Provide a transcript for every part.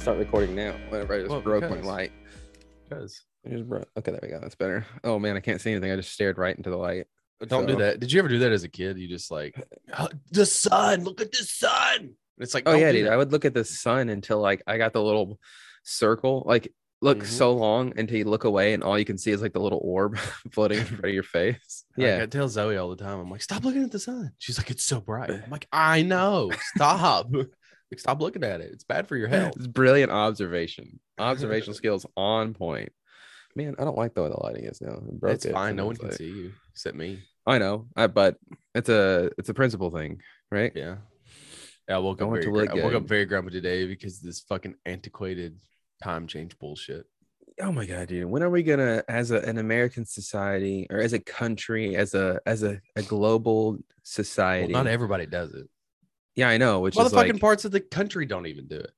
You start recording now? Whenever I just Well, broke my light. Because I just broke. Okay, there we go. That's better. Oh man, I can't see anything. I just stared right into the light. don't do that. Did you ever do that as a kid? You just like "Oh, the sun. Look at the sun. It's like Oh yeah, dude. that. I would look at the sun until like I got the little circle. Like look Mhm. so long until you look away and all you can see is like the little orb floating in front of your face. Like, Yeah. I tell Zoe all the time. I'm like, stop looking at the sun. She's like, it's so bright. I'm like, I know. Stop. Stop looking at it. It's bad for your health. It's brilliant observation. Observation skills on point. Man, I don't like the way the lighting is now. It It's it, fine. No one can like- see you except me. I know, I, but it's a it's a principle thing, right? Yeah. Yeah, I woke I up very to look gra- I woke up very grumpy today because this fucking antiquated time change bullshit. Oh my god, dude! When are we gonna, as a, an American society, or as a country, as a as a, a global Well, society? not everybody does it. Yeah, I know. Which Well, is the fucking like, parts of the country don't even do it.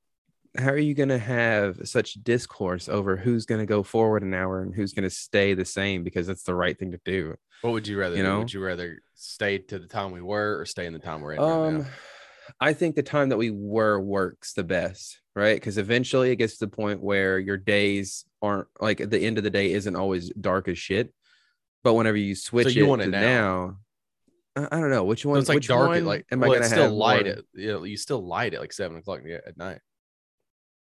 how are you gonna have such discourse over who's gonna go forward an hour and who's gonna stay the same because that's the right thing to do? What would you rather You do? know? Would you rather stay to the time we were or stay in the time we're in right Um, now? I think the time that we were works the best, right? Because eventually it gets to the point where your days aren't like at the end of the day isn't always dark as shit. But whenever you switch you it want it to now. now, I, don't know which So one. it's like which dark at like am well, I gonna still have light at you know you still light it like seven o'clock at night.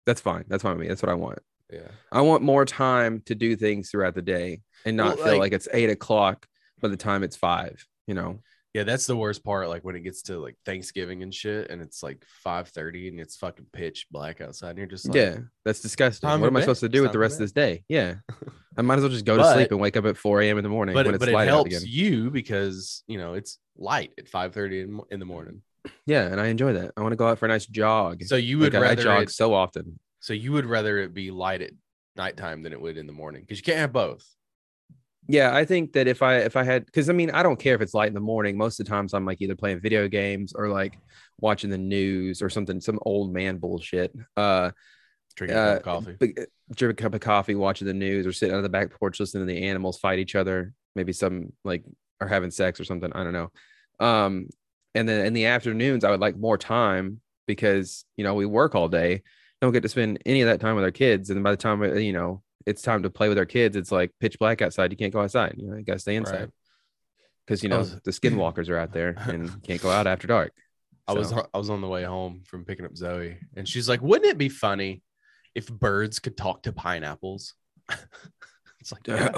That's fine. That's fine with me. That's what I want. Yeah. I want more time to do things throughout the day and not Well, feel like- like it's eight o'clock by the time it's five. You know, Yeah, that's the worst part. Like when it gets to like Thanksgiving and shit, and it's like five thirty and it's fucking pitch black outside, and you're just like, yeah, that's disgusting. What am I supposed to do with the rest of this day? Yeah, I might as well just go to sleep and wake up at four a.m. in the morning but when it, it's but it light out helps again. you because you know it's light at five thirty in, in the morning. Yeah, and I enjoy that. I want to go out for a nice jog. So you would Like, I- I jog it, so often. so you would rather it be light at nighttime than it would in the morning because you can't have both. Yeah, I think that if I if I had because I mean I don't care if it's light in the morning. Most of the times I'm like either playing video games or like watching the news or something, some old man bullshit. Uh, Drinking a uh, cup of coffee. big- drink a cup of coffee, watching the news, or sitting on the back porch listening to the animals fight each other. Maybe some like are having sex or something. I don't know. Um, and then in the afternoons, I would like more time because you know we work all day, don't get to spend any of that time with our kids, and by the time uh, you know it's time to play with our kids, it's like pitch black outside. You can't go outside. You know, you gotta stay inside Right. because you know was- the skinwalkers are out there and can't go out after dark. I was I was on the way home from picking up Zoe, and she's like, "Wouldn't it be funny if birds could talk to pineapples?" it's like, yeah,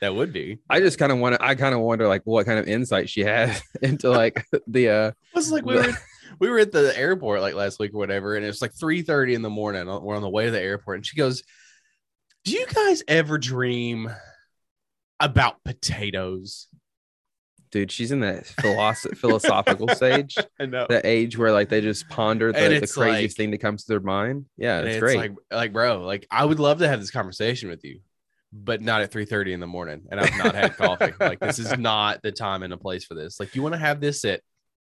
that would be. I just kind of want to. I kind of wonder like what kind of insight she had into like the uh It was like we were we were at the airport like last week or whatever, and it's like three thirty in the morning. We're on the way to the airport, and she goes, "Do you guys ever dream about potatoes?" dude. She's in that philosoph- philosophical stage, I know. that age where like they just ponder the, the craziest like- thing that comes to their mind. Yeah, it's it's great. like like bro, like I would love to have this conversation with you, but not at three thirty in the morning, and I've not had coffee. Like this is not the time and a place for this. Like you want to have this at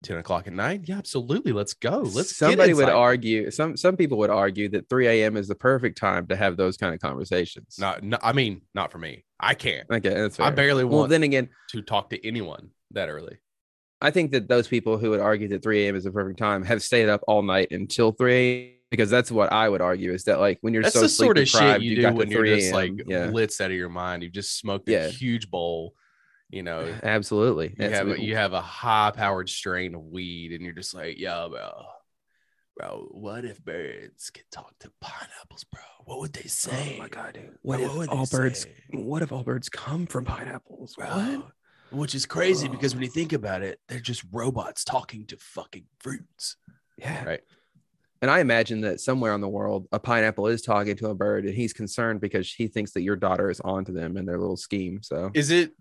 ten o'clock at night? Yeah, absolutely. Let's go. Let's. Somebody would argue. Some some people would argue that 3 a.m. is the perfect time to have those kind of conversations. Not, no, I mean, not for me. I can't. okay, that's I fair. barely well, then again, to talk to anyone that early. I think that those people who would argue that 3 a.m. is the perfect time have stayed up all night until 3 a.m. because that's what I would argue is that like when you're That's so the sleep sort of shit deprived, you, do when you're just like yeah, blitzed out of your mind. You've just smoked a Yeah. huge bowl. You know, absolutely. you That's- have a, you have a high powered strain of weed, and you're just like, yo, bro, bro, what if birds could talk to pineapples, bro? What would they say? Oh my god, dude! Bro, What if would all birds? say? What if all birds come from pineapples? bro. What? Which is crazy because when you think about it, they're just robots talking to fucking fruits. Yeah, Right. And I imagine that somewhere on the world, a pineapple is talking to a bird, and he's concerned because he thinks that your daughter is onto them and their little scheme. So Is it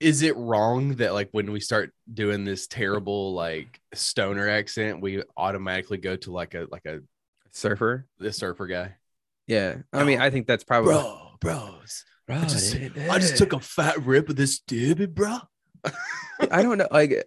is it wrong that like when we start doing this terrible like stoner accent, we automatically go to like a like a surfer, the surfer guy? yeah. I mean, I think that's probably Bro, bros. Bro, I just, dude, I just took a fat rip of this dibby, bro. I don't know. Like,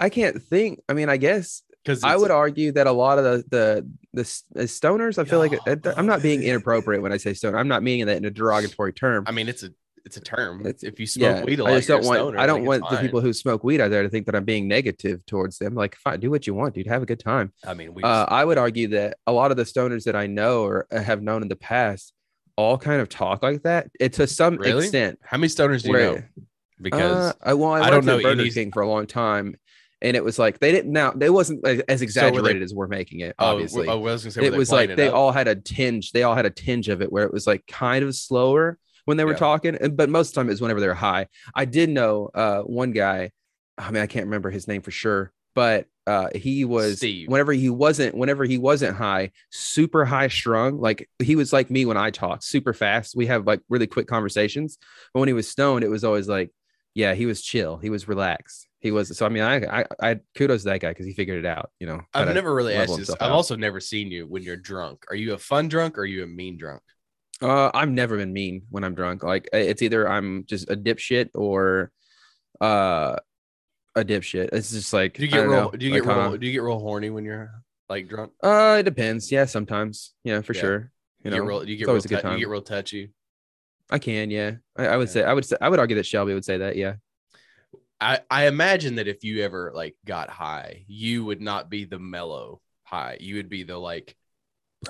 I can't think. I mean, I guess Because I would argue that a lot of the the the, the stoners. I feel like Yo, it, I'm not being inappropriate when I say stoner. I'm not meaning that in a derogatory term. I mean, it's a it's a term. It's- if you smoke yeah, weed a lot, I just don't want. stoner. I don't want the fine. people who smoke weed out there to think that I'm being negative towards them. Like, fine, do what you want, dude. Have a good time. I mean, we Uh, I would argue that a lot of the stoners that I know or uh, have known in the past all kind of talk like that. It to some Really? extent. how many stoners do you where- know? Because uh, I, well, I, I don't know at Burger any- King for a long time, and it was like they didn't now. They wasn't like, as they- exaggerated as we're making it. oh, Obviously, oh, I was gonna say, it was like playing they all had a tinge. They all had a tinge of it where it was like kind of slower when they were Yeah. talking, but most of the time it was whenever they were high. I did know uh, one guy. I mean, I can't remember his name for sure, but uh, he was Steve. whenever he wasn't whenever he wasn't high, super high strung. Like he was like me when I talk, super fast. We have like really quick conversations. But when he was stoned, it was always like, yeah, he was chill. He was relaxed. He was so. I mean, I I, I kudos to that guy because he figured it out. You know, I've never really asked this. I've out. also never seen you when you're drunk. Are you a fun drunk or are you a mean drunk? Uh, I've never been mean when I'm drunk. Like uh, it's either I'm just a dipshit or uh a dipshit. It's just like Do you get real? know, Do you like, get real? kinda- Do you get real horny when you're like drunk? Uh, it depends. Yeah, sometimes. Yeah, for Yeah. sure. You You, know, get real. You get real. always a good time. you get real touchy. I can. Yeah, I, I would Yeah. say. I would say. I would argue that Shelby would say that. Yeah. I I imagine that if you ever like got high, you would not be the mellow high. You would be the like.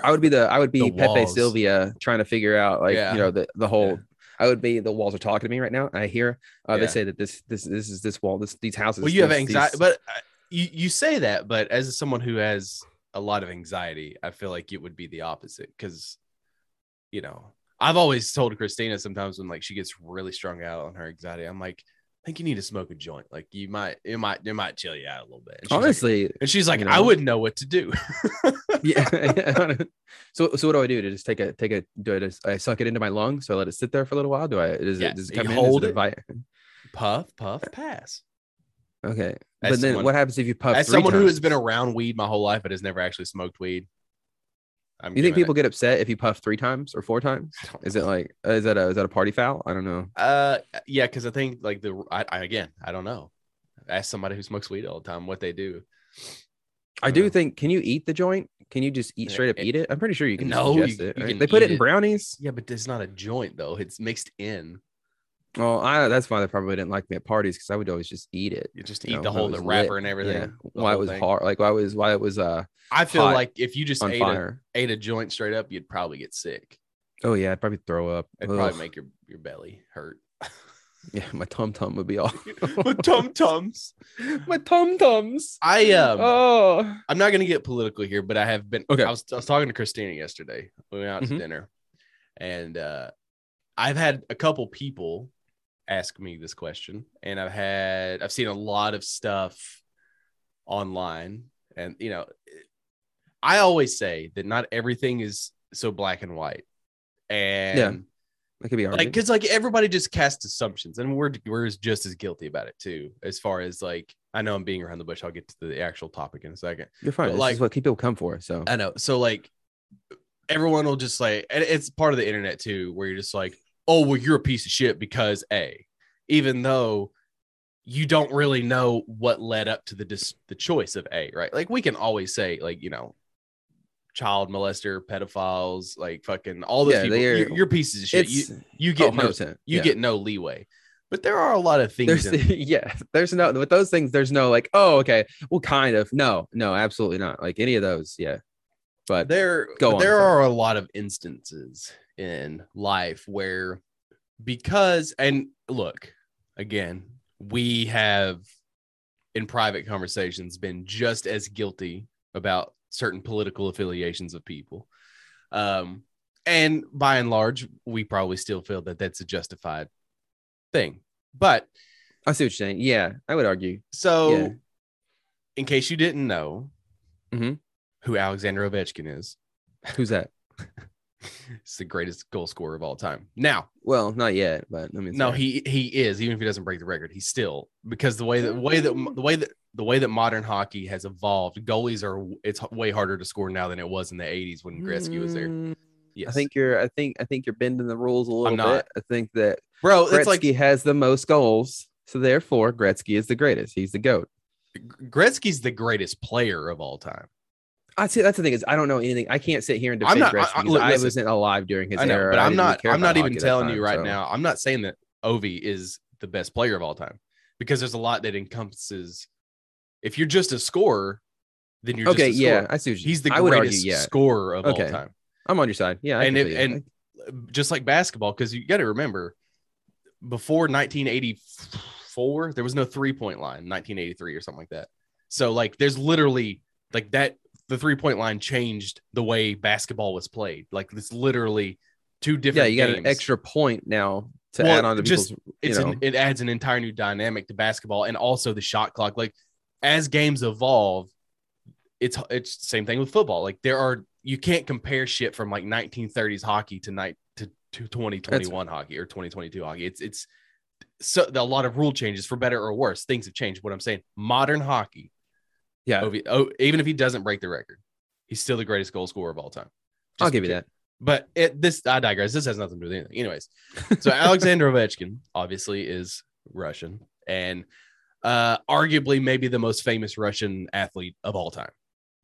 I would be the. I would be The Pepe walls. Silvia trying to figure out like Yeah. you know the the whole. Yeah. I would be the walls are talking to me right now. I hear uh, they say that this this this is this wall this these houses. Well, you have anxiety, these- but uh, you you say that, but as someone who has a lot of anxiety, I feel like it would be the opposite because, you know, I've always told Christina sometimes when like she gets really strung out on her anxiety, I'm like, I think you need to smoke a joint. Like you might, it might, it might chill you out a little bit. And she's like- honestly, and she's like, you I wouldn't know what to do. yeah. so so what do I do to just take a take a do I just I suck it into my lungs so I let it sit there for a little while? Do I does Yeah, it does it you come in? hold it. vi- puff, puff, pass. okay. As but then someone- what happens if you puff? As someone who has been around weed my whole life but has never actually smoked weed, I'm You think people get upset if you puff three times or four times? Is it like uh, is that a is that a party foul? I don't know. Uh, yeah, because I think like the I, I again I don't know. Ask somebody who smokes weed all the time what they do. I do Uh, think. Can you eat the joint? Can you just eat straight up it- eat it? I'm pretty sure you can. No, No, it. you- you can They put it in it. brownies. Yeah, but it's not a joint though. It's mixed in. Well, I, that's why they probably didn't like me at parties because I would always just eat it. You just you eat know, the whole the lit. wrapper and everything. Yeah, why it was thing. hard. Like why it was why it was uh I feel like if you just ate a, ate a joint straight up, you'd probably get sick. Oh yeah, I'd probably throw up. It'd Ugh. probably make your, your belly hurt. Yeah, my tum tum would be all. My tum tums. my tum tums. I um oh, I'm not gonna get political here, but I have been. Okay. I was, I was talking to Christina yesterday. We went out Mhm. to dinner, and uh, I've had a couple people ask me this question, and I've had I've seen a lot of stuff online, and you know, I always say that not everything is so black and white, and yeah. that could be like because like everybody just casts assumptions and we're we're just as guilty about it too as far as like i know i'm being around the bush i'll get to the actual topic in a second You're fine. but, like- what people come for. So i know so like everyone will just like and it's part of the internet too where you're just like oh well you're a piece of shit because a even though you don't really know what led up to the dis- the choice of a right like we can always say like you know child molester pedophiles like fucking all those Yeah, people are- you're, you're pieces of shit you, you oh, get no you yeah. get no leeway. But there are a lot of things. there's yeah there's no with those things there's no like oh okay well kind of no no absolutely not like any of those yeah but there, Go but on, there sorry. are a lot of instances in life where, because and look, again, we have in private conversations been just as guilty about certain political affiliations of people. Um, and by and large, we probably still feel that that's a justified thing. But I see what you're saying yeah I would argue So, Yeah. in case you didn't know, Mhm. who Alexander Ovechkin is. Who's that? He's the greatest goal scorer of all time. Now, Well, not yet, but I mean, no, he he is even if he doesn't break the record, he's still because the way that way that the way that the way that modern hockey has evolved, goalies are it's way harder to score now than it was in the 80s when Gretzky was there. Mm, Yes. I think you're. I think. I think you're bending the rules a little not. bit. I think that bro, Gretzky it's like he has the most goals, so therefore Gretzky is the greatest. He's the goat. Gretzky's the greatest player of all time. I see. That's the thing is, I don't know anything. I can't sit here and I'm defend not- I- Gretzky. I- look, I listen. wasn't alive during his I know, era. but I'm didn't I'm not even hockey at that telling time, you right so- now. I'm not saying that Ovi is the best player of all time because there's a lot that encompasses. If you're just a scorer, then you're Okay, Just a yeah. I see. He's the I would argue, greatest yeah, scorer of Okay. all time. I'm on your side. Yeah, and if, and just like basketball, because you got to remember, before 1984, there was no three point line. 1983 or something like that. So like, there's literally like that. The three point line changed the way basketball was played. Like it's literally two different. yeah, you got an extra point now to Well, add on to just- It's an, it adds an entire new dynamic to basketball and also the shot clock. Like as games evolve, it's it's the same thing with football. Like there are you can't compare shit from like 1930s hockey to night to, to 2021 hockey or 2022 hockey. It's it's so a lot of rule changes for better or worse. Things have changed. What I'm saying, modern hockey, yeah, Ovi, oh, even if he doesn't break the record, he's still the greatest goal scorer of all time. I'll give you that. but it, this I digress. This has nothing to do with anything. Anyways, so Alexander Ovechkin obviously is Russian and uh arguably maybe the most famous Russian athlete of all time.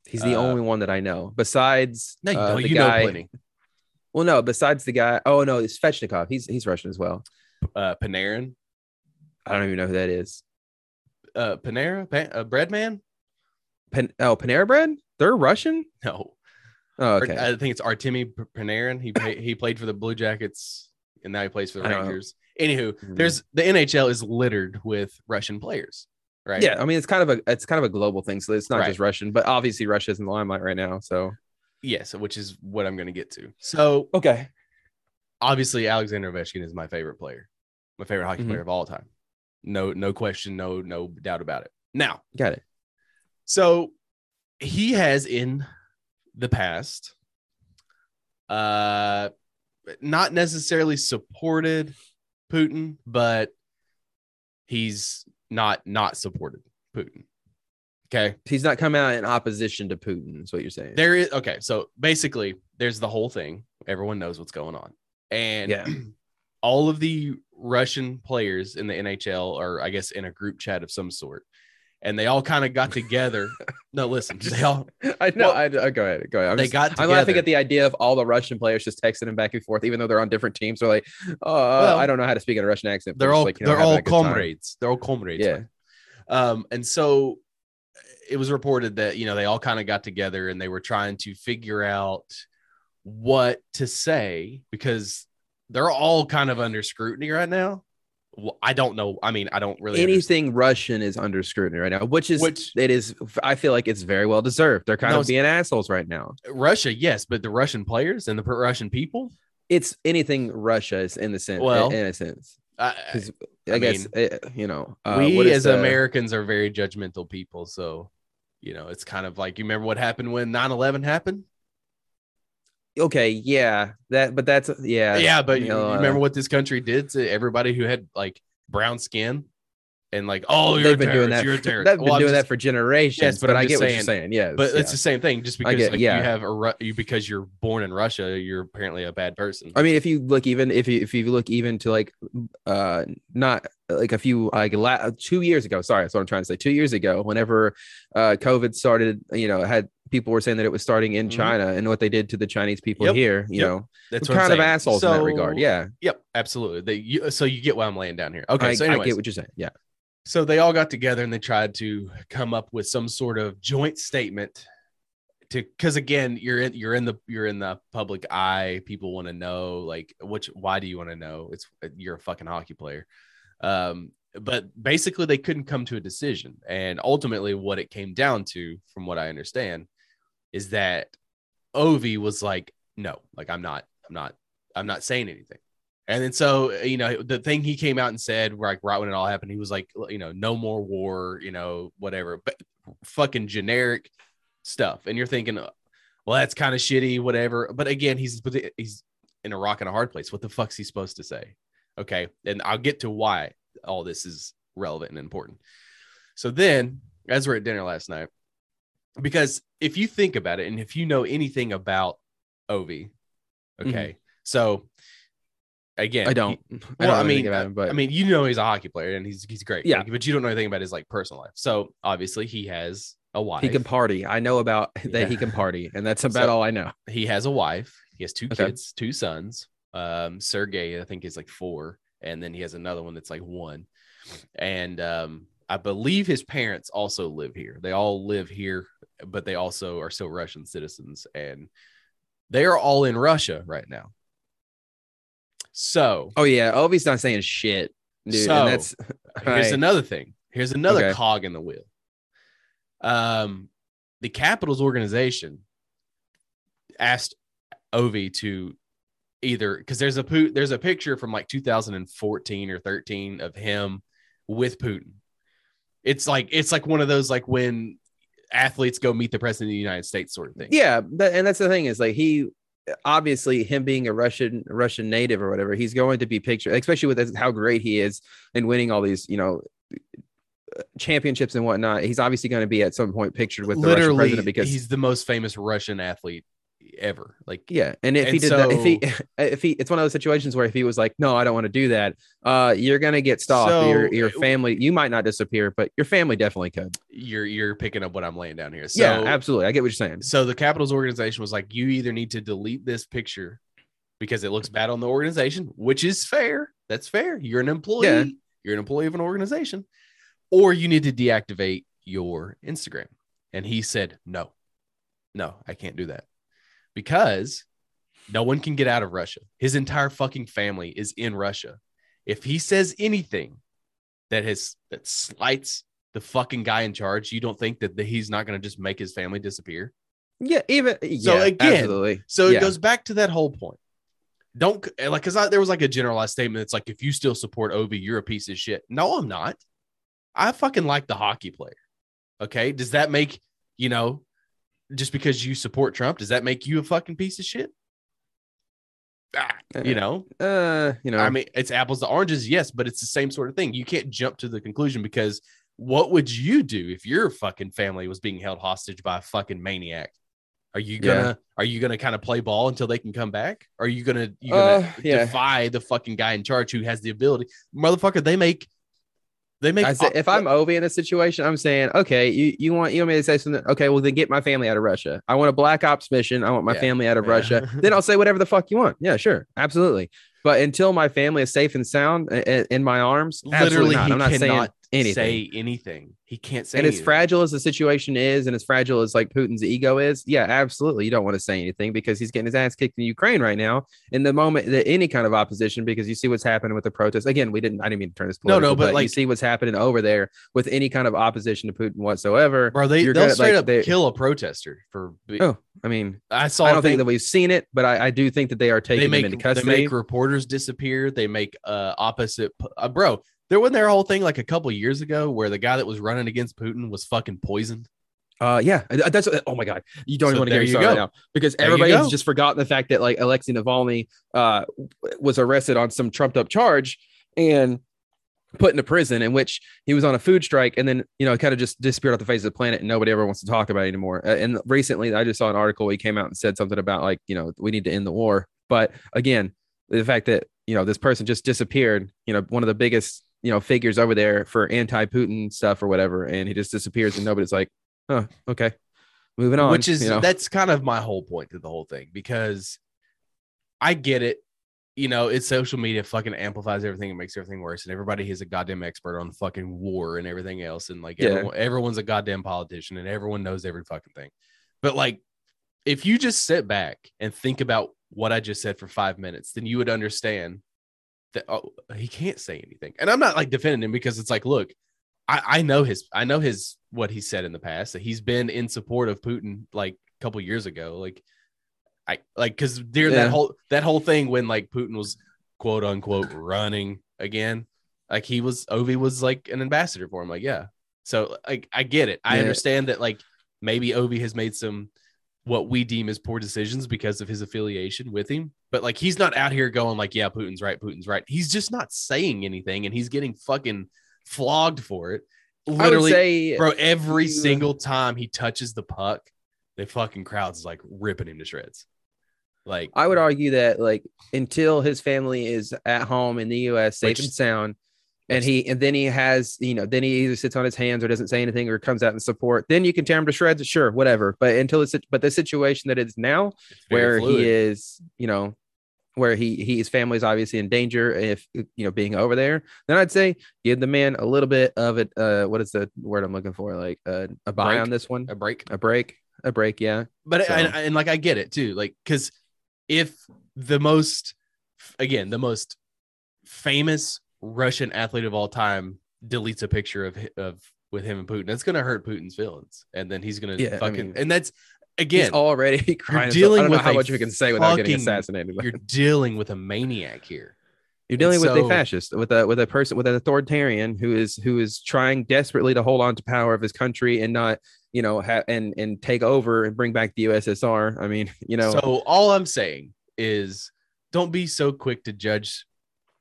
He's the uh, only one that I know. Besides, No, you, uh, know, the you guy, know plenty. Well, no, besides the guy. Oh no, it's Svechnikov. He's he's Russian as well. Uh Panarin, I don't even know who that is. uh Panera, Pan, uh, Breadman? Pen, oh, Panera Bread. They're Russian. No. Oh, okay. I think it's Artemi Panarin. He pay, he played for the Blue Jackets and now he plays for the I don't know. Rangers. Anywho, Mhm. there's the NHL is littered with Russian players, right? Yeah, I mean it's kind of a it's kind of a global thing, so it's not Right. just Russian, but obviously Russia's in the limelight right now. So Yes, which is what I'm going to get to. So okay, obviously Alexander Ovechkin is my favorite player, my favorite hockey Mhm. player of all time. No, no question, no, no doubt about it. Now, got it. So he has in the past, uh, not necessarily supported Putin, but he's not not supported Putin. Okay. He's not coming out in opposition to Putin. Is what you're saying? There is okay. So basically, there's the whole thing. Everyone knows what's going on, and Yeah. all of the Russian players in the NHL are, I guess, in a group chat of some sort, and they all kind of got together. no, listen, they all I know. Well, I, I- go ahead. Go ahead. I'm, they just- got I'm laughing at the idea of all the Russian players just texting him back and forth, even though they're on different teams. They're like, "Oh, I don't know how to speak in a Russian accent." they're all like, know, they're all a time." comrades. They're all comrades. Yeah. Um, and so it was reported that you know they all kind of got together and they were trying to figure out what to say because they're all kind of under scrutiny right now. Well, I don't know. I mean, I don't really understand- Anything Russian is under scrutiny right now, which is Which- it is. I feel like it's very well deserved. They're kind No, of being assholes right now. Russia, yes, but the Russian players and the Russian people. It's anything Russia is in the sense. Well, in a sense, I, I I, guess uh, you know uh, we what is as the- Americans are very judgmental people. So, you know, it's kind of like you remember what happened when 9 11 happened? Okay, yeah, that, but that's yeah, yeah, but you you, know, uh, remember what this country did to everybody who had like brown skin and like, oh, you're they've been doing that. You're a terrorist. They've been Well, doing just- that for generations. Yes, but but I get what saying- you're saying. Yes, But yeah. it's the same thing. Just because get- like, yeah. you have a Ru- you because you're born in Russia, you're apparently a bad person. I mean, if you look even if you if you look even to like uh not like a few like la- two years ago, sorry, that's what I'm trying to say. Two years ago, whenever uh COVID started, you know, had people were saying that it was starting in Mhm. China and what they did to the Chinese people Yep, here, you yep. know, that's kind of assholes in that regard. Yeah. Yep, absolutely. They, you, so you get what I'm laying down here. Okay, I, so I get what you're saying. Yeah. so they all got together and they tried to come up with some sort of joint statement to because again you're in you're in the you're in the public eye people want to know like which why do you want to know it's you're a fucking hockey player um but basically they couldn't come to a decision and ultimately what it came down to from what i understand is that ovi was like no like i'm not i'm not i'm not saying anything and then so you know the thing he came out and said like right when it all happened he was like you know no more war you know whatever but fucking generic stuff, and you're thinking, well, that's kind of shitty, whatever. But again, he's he's in a rock and a hard place. What the fuck's he supposed to say? Okay, and I'll get to why all this is relevant and important. So then, as we're at dinner last night, because if you think about it, and if you know anything about Ovi, okay, so again, I don't. he- I don't I mean, about him, but I mean, you know, he's a hockey player and he's he's great. Yeah. But you don't know anything about his like personal life. So obviously, he has a wife. he can party. I know about that he can party, and that's about So- all I know. he has a wife. He has two Okay. kids, two sons. Um, Sergey, I think, is like four, and then he has another one that's like one. And um, I believe his parents also live here. They all live here, but they also are still Russian citizens, and they are all in Russia right now. So Oh yeah, Ovi's not saying shit, dude. So, and that's here's right. another thing. Here's another Okay. cog in the wheel. Um, the Capitals organization asked Ovi to either because there's a there's a picture from like 2014 or 13 of him with Putin. It's like it's like one of those like when athletes go meet the president of the United States sort of thing. yeah, and that's the thing is like he obviously him being a Russian Russian native or whatever, he's going to be pictured, especially with how great he is and winning all these, you know, championships and whatnot. He's obviously going to be at some point pictured with the Russian president because he's the most famous Russian athlete ever. Like yeah, and if he And did that, if he if he, it's one of those situations where if he was like, no, I don't want to do that, uh, you're gonna get stopped. So, your your uh, family, you might not disappear, but your family definitely could. you're you're picking up what I'm laying down here. So yeah, absolutely. I get what you're saying. So the Capitals organization was like, you either need to delete this picture because it looks bad on the organization, which is fair. That's fair. You're an employee. Yeah. You're an employee of an organization, or you need to deactivate your Instagram. And he said, no, no, I can't do that because no one can get out of Russia. His entire fucking family is in Russia. If he says anything that has that slights the fucking guy in charge, you don't think that he's not going to just make his family disappear? Yeah, even So yeah, again, absolutely. So Yeah. it goes back to that whole point. Don't like because there was like a generalized statement. It's like if you still support Ovi, you're a piece of shit. No, I'm not. I fucking like the hockey player. Okay, does that make you know just because you support Trump does that make you a fucking piece of shit? Ah, you know, Uh, you know, I mean, it's apples to oranges, yes, but it's the same sort of thing. You can't jump to the conclusion because what would you do if your fucking family was being held hostage by a fucking maniac? Are you gonna are you gonna kind of play ball until they can come back? Are you gonna you gonna Uh, yeah. defy the fucking guy in charge who has the ability? Motherfucker, they make they make I if I'm Ovi in a situation, I'm saying, okay, you, you want you want me to say something? Okay, well then get my family out of Russia. I want a black ops mission. I want my Yeah. family out of Yeah. Russia. then I'll say whatever the fuck you want. Yeah, sure, absolutely. But until my family is safe and sound i- i- in my arms, literally not. he I'm not saying anything. say anything. He can't say and as fragile as the situation is, and as fragile as like Putin's ego is, yeah, absolutely. You don't want to say anything because he's getting his ass kicked in Ukraine right now. In the moment that any kind of opposition, because you see what's happening with the protests. Again, we didn't. I didn't mean to turn this. No, no, political, but, you like- see what's happening over there with any kind of opposition to Putin whatsoever. Bro, they they'll gonna, straight like, up they- kill a protester for. Oh, I mean, I saw. I don't think that we've seen it, but I, I do think that they are taking they make them into custody. they make reporters disappear. They make uh opposite uh, bro. There wasn't there a whole thing like a couple years ago where the guy that was running against Putin was fucking poisoned. Uh, yeah, uh, that's oh my god, you don't So even want to get you go. right now because There everybody has just forgotten the fact that like Alexei Navalny uh was arrested on some trumped up charge and put into prison in which he was on a food strike and then you know kind of just disappeared off the face of the planet and nobody ever wants to talk about it anymore. Uh, and recently, I just saw an article where he came out and said something about like you know we need to end the war. But again, the fact that you know this person just disappeared, you know, one of the biggest you know figures over there for anti-Putin stuff or whatever, and he just disappears and nobody's like, oh, okay, moving on. which is you know? that's kind of my whole point to the whole thing because I get it. You know, it's social media fucking amplifies everything and makes everything worse. And everybody is a goddamn expert on fucking war and everything else. And like Yeah. everyone, everyone's a goddamn politician and everyone knows every fucking thing. But like, if you just sit back and think about what I just said for five minutes, then you would understand that oh, he can't say anything. And I'm not like defending him because it's like, look, I, I know his I know his what he said in the past that he's been in support of Putin like a couple years ago. Like I like because during Yeah. that whole that whole thing when like Putin was quote unquote running again, like he was Ovi was like an ambassador for him. Like, yeah. So like I get it. I Yeah. understand that like maybe Ovi has made some what we deem as poor decisions because of his affiliation with him. But like he's not out here going like, yeah, Putin's right, Putin's right. He's just not saying anything and he's getting fucking flogged for it. Literally, say bro, every you- uh, single time he touches the puck, the fucking crowd's like ripping him to shreds. Like I would argue that like until his family is at home in the U.S. safe Which- and sound, and he and then he has you know then he either sits on his hands or doesn't say anything or comes out in support. Then you can tear him to shreds, sure, whatever. But until it's but the situation that it's now it's where fluid. he is, you know, where he, he his family is obviously in danger if you know being over there, then I'd say give the man a little bit of it. Uh, what is the word I'm looking for? Like uh, a buy Break? on this one, a break. a break, a break. Yeah, but So- and, and like I get it too, like because if the most again the most famous Russian athlete of all time deletes a picture of of with him and Putin, that's gonna hurt Putin's feelings, and then he's gonna Yeah, I fucking mean, and that's he's again already crying. dealing I don't know with how much we can say without getting fucking- assassinated. you're dealing with a maniac here. You're dealing with a fascist, with a with a person with an authoritarian who is who is trying desperately to hold on to power of his country and not, you know, ha- and and take over and bring back the USSR. I mean, you know, So all I'm saying is don't be so quick to judge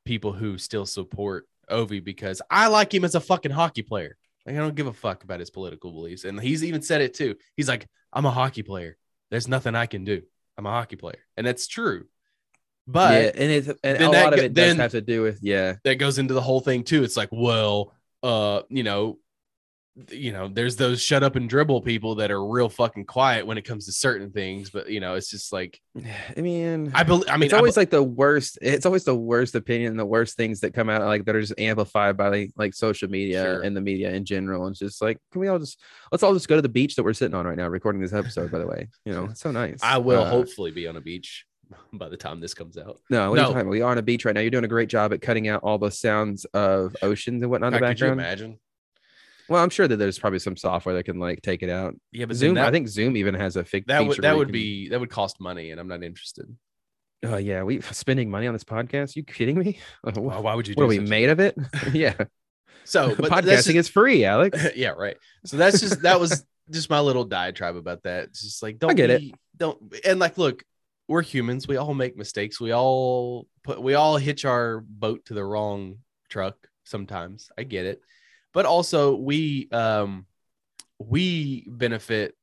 people who still support Ovi because I like him as a fucking hockey player. Like I don't give a fuck about his political beliefs. And he's even said it too. He's like, I'm a hockey player. There's nothing I can do. I'm a hockey player. And that's true. But yeah, and it's and a that lot of go- it does then- have to do with yeah, that goes into the whole thing too. It's like, well, uh, you know, you know, there's those shut up and dribble people that are real fucking quiet when it comes to certain things, but you know, it's just like I mean, I believe. I mean, it's always be- like the worst. It's always the worst opinion, the worst things that come out like that are just amplified by like, like social media Sure. and the media in general. And it's just like, can we all just let's all just go to the beach that we're sitting on right now, recording this episode. By the way, you know, it's so nice. I will Uh, hopefully be on a beach by the time this comes out. No, what are No. you talking about? We are on a beach right now. You're doing a great job at cutting out all the sounds of oceans and whatnot in the God, could you background. imagine? Well, I'm sure that there's probably some software that can like take it out. Yeah, but Zoom. That, I think Zoom even has a fig- that feature would that would can- be that would cost money, and I'm not interested. Oh yeah, we spending money on this podcast. You kidding me? What, Why, would you? what are we made of it? yeah, So, but podcasting just- is free, Alex. yeah, right. So that's just that was just my little diatribe about that. It's just like don't get it. Don't and like look, we're humans. We all make mistakes. We all put we all hitch our boat to the wrong truck sometimes. I get it. But also we um we benefit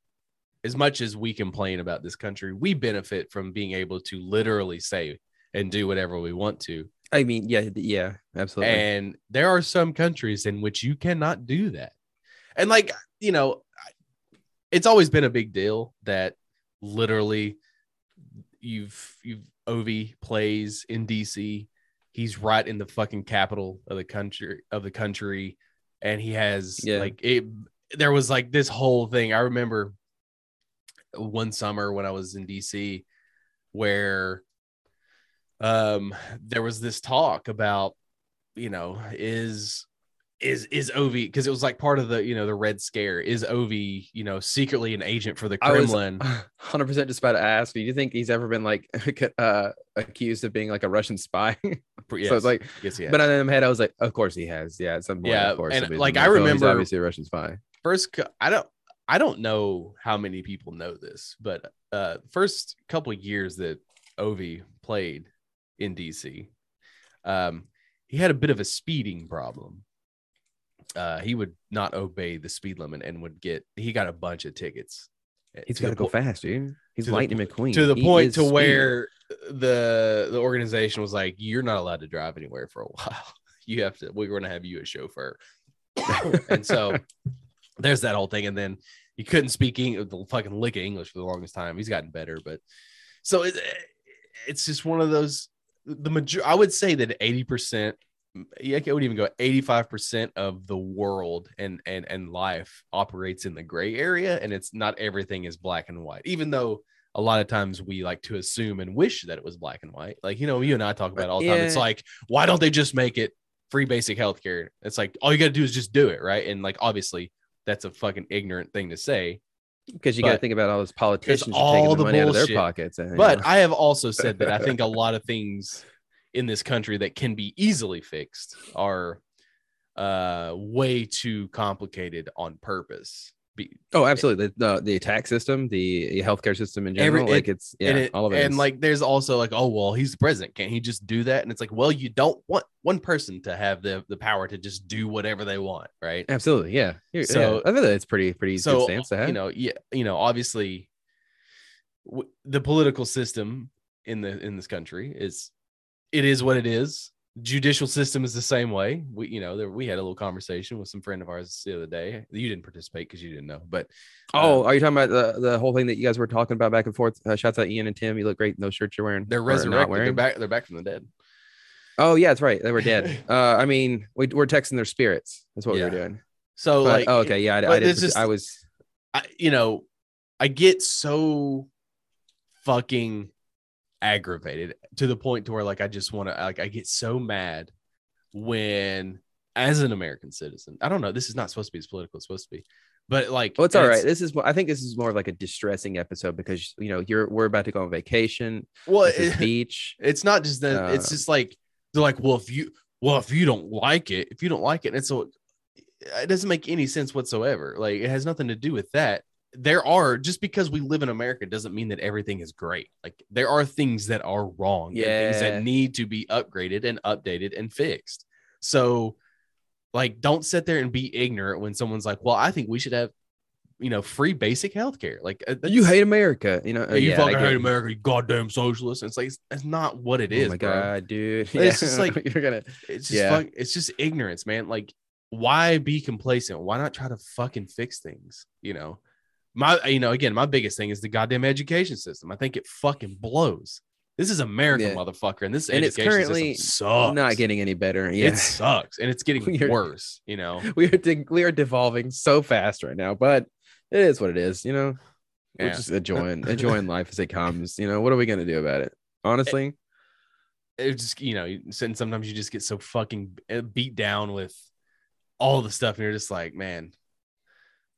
as much as we complain about this country, we benefit from being able to literally say and do whatever we want to. I mean, yeah, yeah, absolutely. And there are some countries in which you cannot do that. And like, you know, it's always been a big deal that literally you've you've Ovi plays in DC. He's right in the fucking capital of the country of the country. And he has Yeah. like it there was like this whole thing. I remember one summer when I was in DC where um there was this talk about you know is is is Ovi because it was like part of the you know the red scare is Ovi you know secretly an agent for the Kremlin 100 percent just about to ask. Do you think he's ever been like uh, accused of being like a Russian spy? Yes, So it's like, yes, yeah. but in my head, I was like, of course he has. Yeah, at some point, Yeah, of course. and, like, I remember- obviously a Russian spy. first I don't I don't know how many people know this, but uh first couple years that Ovi played in DC, um, he had a bit of a speeding problem. Uh, he would not obey the speed limit and would get he got a bunch of tickets. He's got to go po- fast, dude. He's to the Lightning McQueen to the He point to speed. where the the organization was like, "You're not allowed to drive anywhere for a while. You have to. We're going to have you a chauffeur." and so there's that whole thing. And then he couldn't speak English, the fucking lick of English for the longest time. He's gotten better, but so it, it's just one of those. The major, I would say that eighty percent. Yeah, I would even go eighty-five percent of the world and and and life operates in the gray area, and it's not everything is black and white. Even though a lot of times we like to assume and wish that it was black and white. Like you know, you and I talk about it all the time. It's like, why don't they just make it free basic healthcare? It's like all you got to do is just do it, right? And like obviously that's a fucking ignorant thing to say. because you got to think about all those politicians all taking the, the money out of their pockets. Eh, and, But know. I have also said that I think a lot of things in this country that can be easily fixed are uh way too complicated on purpose. be Oh, absolutely. The, the the tax system, the healthcare system in Every- general, like it's yeah, and it, all of it. and is- like there's also like oh well he's the president can't he just do that and it's like well you don't want one person to have the the power to just do whatever they want right absolutely, yeah. You're- So- yeah. I think it's pretty pretty so good stance to have. you know yeah you know obviously w- the political system in the in this country is it is what it is judicial system is the same way we you know there, we had a little conversation with some friend of ours the other day you didn't participate because you didn't know but oh, um, are you talking about the, the whole thing that you guys were talking about back and forth? Uh, shouts out Ian and Tim. You look great in those shirts you're wearing. they're resurrected they're back they're back from the dead Oh yeah, that's right. They were dead. uh, I mean, we, we're texting their spirits. That's what we Yeah. were doing. so But, like oh, okay, yeah, I, I did. just- I was. I, you know, I get so fucking aggravated to the point to where like I just want to like I get so mad when as an American citizen, I don't know, this is not supposed to be as political as it's supposed to be, but like Well, it's all right. This is. I think this is more of like a distressing episode because you know you're we're about to go on vacation. Well, it- beach. it's not just that it's Uh, just like they're like, well, if you well, if you don't like it, if you don't like it, and it's so it doesn't make any sense whatsoever. Like it has nothing to do with that. There are just because we live in America doesn't mean that everything is great. Like there are things that are wrong, and things that need to be upgraded and updated and fixed. So, like, don't sit there and be ignorant when someone's like, "Well, I think we should have, you know, free basic health care." Like, uh, You hate America, you know. yeah, you yeah, fucking hate. America, you goddamn socialist. And it's like that's not what it is. oh my bro. god, dude! It's just like- you're gonna. It's just Yeah. fuck, it's just ignorance, man. Like, why be complacent? Why not try to fucking fix things? You know, my you know, again, my biggest thing is the goddamn education system. I think it fucking blows. This is America, Yeah. motherfucker, and this And it's education currently system sucks. Not getting any better. Yeah, It sucks, and it's getting We're- worse. You know, we are de- we are devolving so fast right now, but it is what it is. You know, we're just enjoying enjoying life as it comes. You know, what are we gonna do about it? Honestly, it just you know, and sometimes you just get so fucking uh, beat down with all the stuff, and you're just like, man,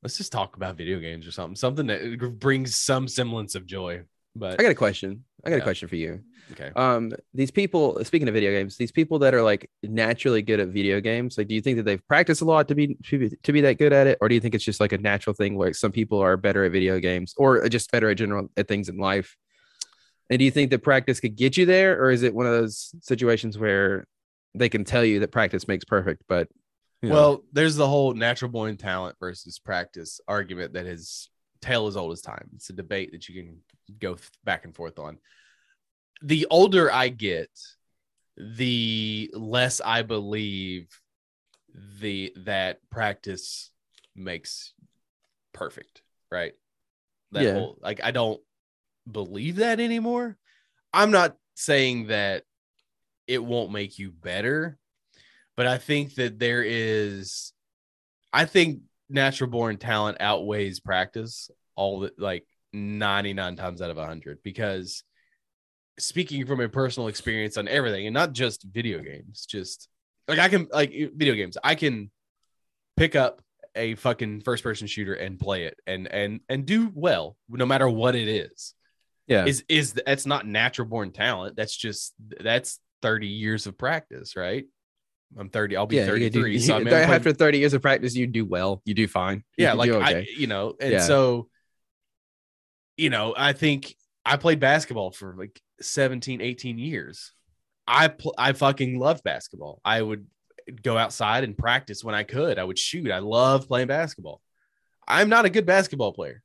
let's just talk about video games or something, something that brings some semblance of joy. But I got a question. I got Yeah. a question for you. okay. Um, these people. Speaking of video games, these people that are like naturally good at video games, like, do you think that they've practiced a lot to be to be, to be that good at it, or do you think it's just like a natural thing where some people are better at video games, or just better at general at things in life? And do you think that practice could get you there, or is it one of those situations where they can tell you that practice makes perfect, but you know, Well, there's the whole natural born talent versus practice argument that is tale as old as time. It's a debate that you can go th- back and forth on. The older I get, the less I believe the that practice makes perfect, right? That Yeah. whole like I don't believe that anymore. I'm not saying that it won't make you better, but I think that there is, I think natural born talent outweighs practice all the like 99 times out of 100 because speaking from a personal experience on everything and not just video games, just like I can, like video games, I can pick up a fucking first person shooter and play it and and and do well no matter what it is yeah, is is that's not natural born talent. That's just that's 30 years of practice, right? I'm 30, I'll be yeah. you do- 33. so I mean, after 30 years of practice, you do well. You do fine. You yeah, like okay. I, you know, and Yeah. so you know, I think I played basketball for like 17, 18 years. I pl- I fucking love basketball. I would go outside and practice when I could. I would shoot. I love playing basketball. I'm not a good basketball player.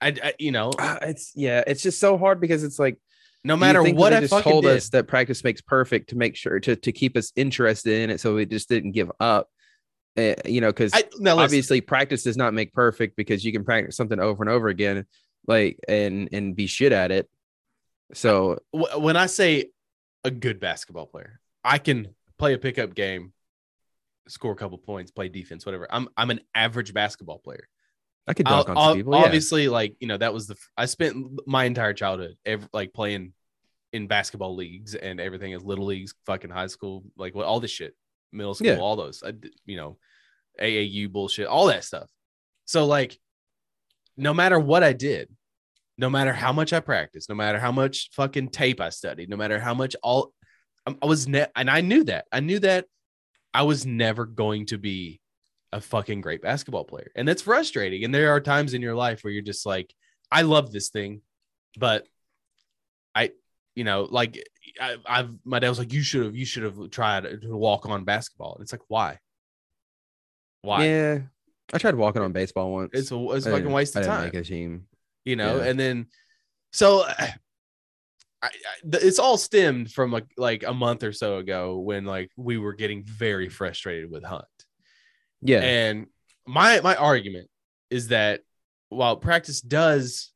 I, I you know, Ah, it's yeah, it's just so hard because it's like no matter what they I just told did, us that practice makes perfect to make sure to to keep us interested in it, so we just didn't give up. Uh, you know, because obviously practice does not make perfect because you can practice something over and over again, like and and be shit at it. So when I say a good basketball player, I can play a pickup game, score a couple points, play defense, whatever. I'm I'm an average basketball player. I could I'll- dunk on some I'll- people. Yeah. Obviously, like you know, that was the I spent my entire childhood ev- like playing in basketball leagues and everything as little leagues, fucking high school, like what all this shit, middle school, Yeah. all those, I, you know, AAU bullshit, all that stuff. So like, no matter what I did, no matter how much I practiced, no matter how much fucking tape I studied, no matter how much all I I was ne- and I knew that I knew that I was never going to be a fucking great basketball player. And that's frustrating. And there are times in your life where you're just like, I love this thing, but I, you know, like I, I've my dad was like, you should have, you should have tried to walk on basketball. And it's like, why? Why? Yeah, I tried walking on baseball once. It's a it's fucking waste of time. Make a team. you know Yeah. and then so I, I, it's all stemmed from like like a month or so ago when like we were getting very frustrated with hunt Yeah, and my my argument is that while practice does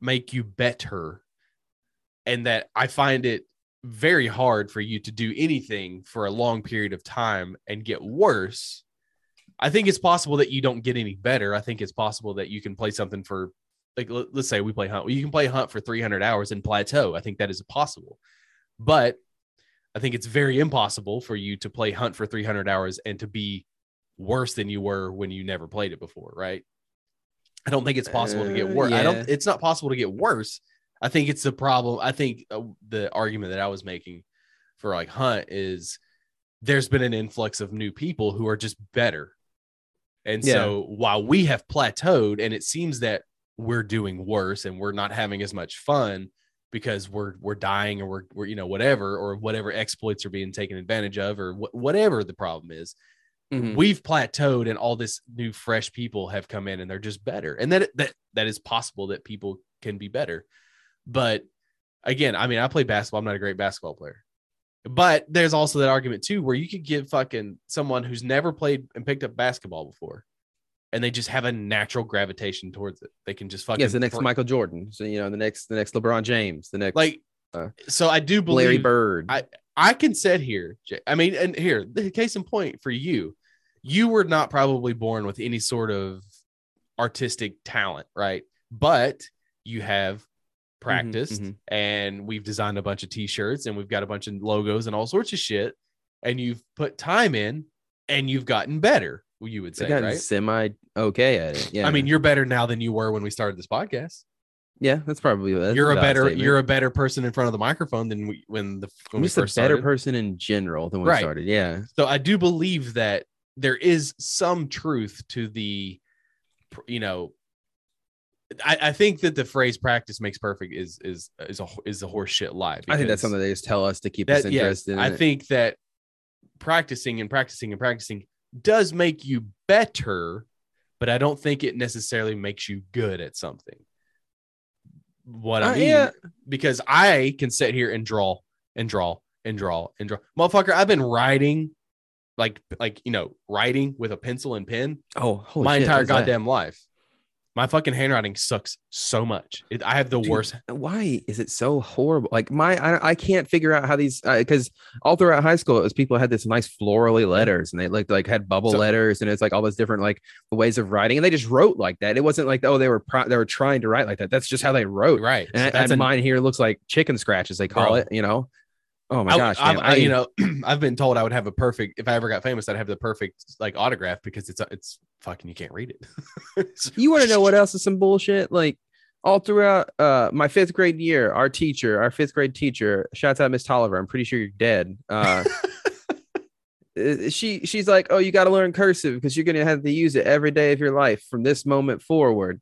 make you better and that i find it very hard for you to do anything for a long period of time and get worse i think it's possible that you don't get any better. I think it's possible that you can play something for like let- let's say we play hunt you can play hunt for 300 hours and plateau. I think that is possible. But i think it's very impossible for you to play hunt for 300 hours and to be worse than you were when you never played it before right? I don't think it's possible to get Uh, worse i don't it's not possible to get worse. I think it's the problem i think uh, the argument that i was making for like hunt is there's been an influx of new people who are just better. And Yeah. so while we have plateaued and it seems that we're doing worse and we're not having as much fun because we're we're dying or we're, we're you know whatever or whatever exploits are being taken advantage of or wh- whatever the problem is Mhm. we've plateaued and all this new fresh people have come in and they're just better and that that that is possible that people can be better but again i mean i play basketball i'm not a great basketball player but there's also that argument too where you could give fucking someone who's never played and picked up basketball before and they just have a natural gravitation towards it they can just fucking yes, the next Michael Jordan. So you know, the next, the next LeBron James, the next like Uh, so i do believe Larry Bird. I- I can sit here. I mean, and here, the case in point for you, you were not probably born with any sort of artistic talent, right? But you have practiced mhm. and we've designed a bunch of t-shirts and we've got a bunch of logos and all sorts of shit. And you've put time in and you've gotten better, you would say, right? semi okay at it. Yeah, I mean, you're better now than you were when we started this podcast. Yeah, that's probably that's you're a better statement. you're a better person in front of the microphone than we when the when I'm we just a better started. person in general than when Right. we started. Yeah, So I do believe that there is some truth to the, you know, I, I think that the phrase "practice makes perfect" is is is a is a horse shit lie. I think that's something they just tell us to keep us that yes, interested. in I it. think that practicing and practicing and practicing does make you better, but I don't think it necessarily makes you good at something. What I Uh, mean, yeah. because I can sit here and draw and draw and draw and draw. Motherfucker, I've been writing like like you know, writing with a pencil and pen oh, holy my shit, entire what's that? goddamn life. My fucking handwriting sucks so much. It, I have the Dude, worst. Why is it so horrible? Like my, I, I can't figure out how these because all throughout high school it was people had this nice florally letters and they looked like had bubble So- letters and it's like all those different like ways of writing and they just wrote like that. It wasn't like oh they were pro- they were trying to write like that. That's just how they wrote. Right. And, So and mine here looks like chicken scratch as they call Bro. it. You know. Oh my I, gosh, I've- I- you know, I've been told I would have a perfect. If I ever got famous, I'd have the perfect like autograph because it's it's fucking you can't read it. You want to know what else is some bullshit? Like all throughout uh my fifth grade year, our teacher, our fifth grade teacher, shouts out Miss Tolliver. I'm pretty sure you're dead. Uh uh, she she's like, Oh, you gotta learn cursive because you're gonna have to use it every day of your life from this moment forward.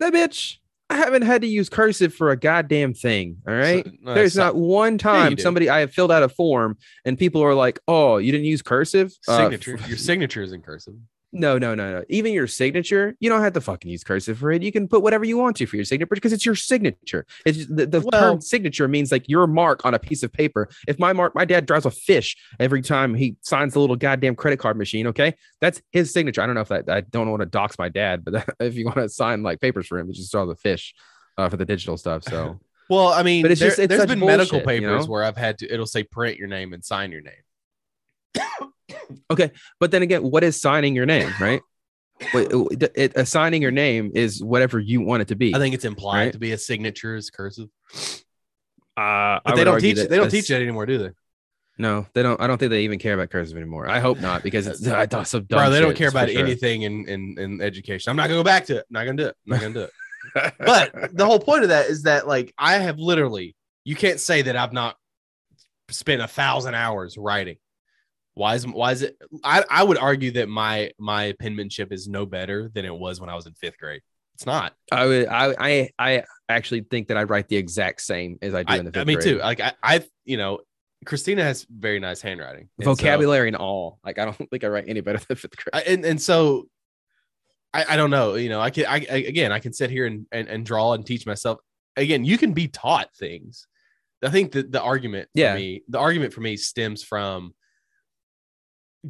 That bitch, I haven't had to use cursive for a goddamn thing. All right. So- no, There's so- not one time do. somebody I have filled out a form and people are like, "Oh, you didn't use cursive." Uh, signature. your signature is in cursive. No, no, no, no. Even your signature, you don't have to fucking use cursive for it. You can put whatever you want to for your signature because it's your signature. It's the, the Well- term signature means like your mark on a piece of paper. If my mark, my dad draws a fish every time he signs the little goddamn credit card machine. Okay, that's his signature. I don't know if that I don't want to dox my dad, but if you want to sign like papers for him, you just draw the fish uh, for the digital stuff. So Well, I mean, But it's there, just- it's there's been medical bullshit, you papers know? where I've had to. It'll say print your name and sign your name. Okay, but then again, what is signing your name, right? It, it, assigning your name is whatever you want it to be. I think it's implied Right. to be a signature is cursive, uh, but they don't teach it. They don't teach that anymore, do they? No, they don't. I don't think they even care about cursive anymore. I hope not because it's I thought some dumb Bro, they don't care about sure. anything in, in in education. I'm not gonna go back to it. I'm not gonna do it. I'm not gonna do it. but the whole point of that is that like I have literally you can't say that I've not spent a thousand hours writing. Why is why is it? I, I would argue that my my penmanship is no better than it was when I was in fifth grade. It's not. I would I I I actually think that I write the exact same as I do I, in the fifth I mean, grade. Me too. Like I, I, you know, Christina has very nice handwriting, And so- vocabulary and all. Like I don't think I write any better than fifth grade. And and so I, I don't know. You know, I can I, I again I can sit here and, and and draw and teach myself. Again, you can be taught things. I think that the argument for Yeah. me, the argument for me stems from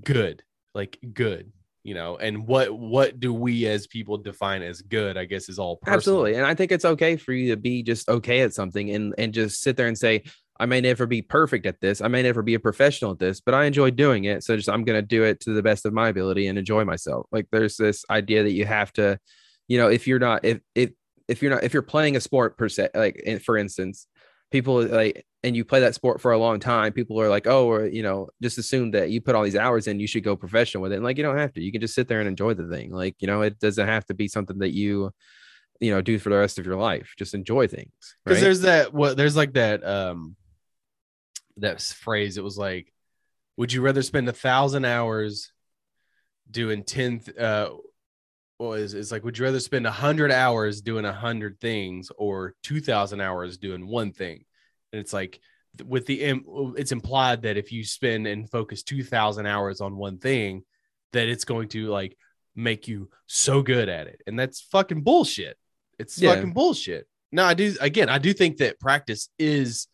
good, like good, you know, and what what do we as people define as good, I guess is all personal. Absolutely. And I think it's okay for you to be just okay at something and and just sit there and say, I may never be perfect at this. I may never be a professional at this, but I enjoy doing it. So just I'm gonna do it to the best of my ability and enjoy myself. Like there's this idea that you have to, you know, if you're not if if if you're not if you're playing a sport per se, like for instance, people like and you play that sport for a long time, people are like, oh, or you know, just assume that you put all these hours in, you should go professional with it. And like you don't have to. You can just sit there and enjoy the thing. Like, you know, it doesn't have to be something that you you know do for the rest of your life just enjoy things because right? there's that what there's like that um that phrase it was like would you rather spend a thousand hours doing 10, uh what is it's like would you rather spend a hundred hours doing a hundred things or 2000 hours doing one thing and it's like with the it's implied that if you spend and focus 2000 hours on one thing that it's going to like make you so good at it. And that's fucking bullshit. It's Yeah. fucking bullshit. No i do again i do think that practice is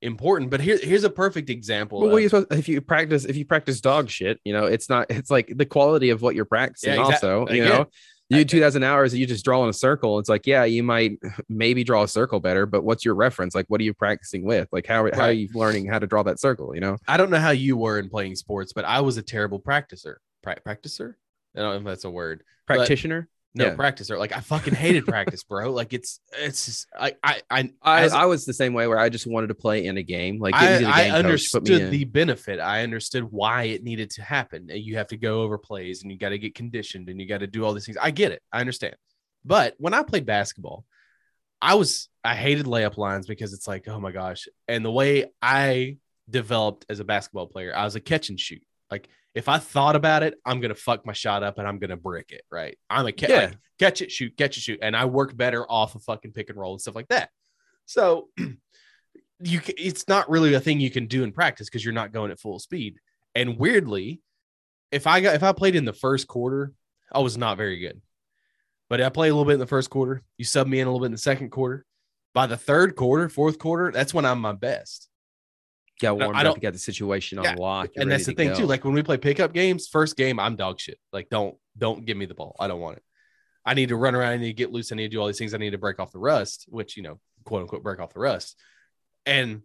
important but here, here's a perfect example well, of- if you practice if you practice dog shit you know it's not it's like the quality of what you're practicing Yeah, exact- also you again, know you 2000 hours you just draw in a circle it's like yeah you might maybe draw a circle better but what's your reference like what are you practicing with like how, how are you learning how to draw that circle you know I don't know how you were in playing sports, but I was a terrible practicer. Pra- practicer? I don't know if that's a word. Practitioner No, Yeah. or Like I fucking hated practice, bro. Like it's it's just I I I I, as- I was the same way where I just wanted to play in a game. Like I, the I game coach, understood the benefit. I understood why it needed to happen. And You have to go over plays and you got to get conditioned and you got to do all these things. I get it. I understand. But when I played basketball, I was I hated layup lines because it's like, oh my gosh. And the way I developed as a basketball player, I was a catch and shoot. Like if I thought about it, I'm gonna fuck my shot up and I'm gonna brick it. Right. I'm a ca- Yeah. like, catch it, shoot, catch it, shoot, and I work better off of fucking pick and roll and stuff like that. So you it's not really a thing you can do in practice because you're not going at full speed. And weirdly, if I got if I played in the first quarter, I was not very good. But I played a little bit in the first quarter. You sub me in a little bit in the second quarter. By the third quarter, fourth quarter, that's when I'm my best. Got warmed I don't- got the situation on Yeah, lock. and that's the to thing too. Like when we play pickup games, first game I'm dog shit. Like don't don't give me the ball. I don't want it. I need to run around. I need to get loose. I need to do all these things. I need to break off the rust, which you know, quote unquote, break off the rust. And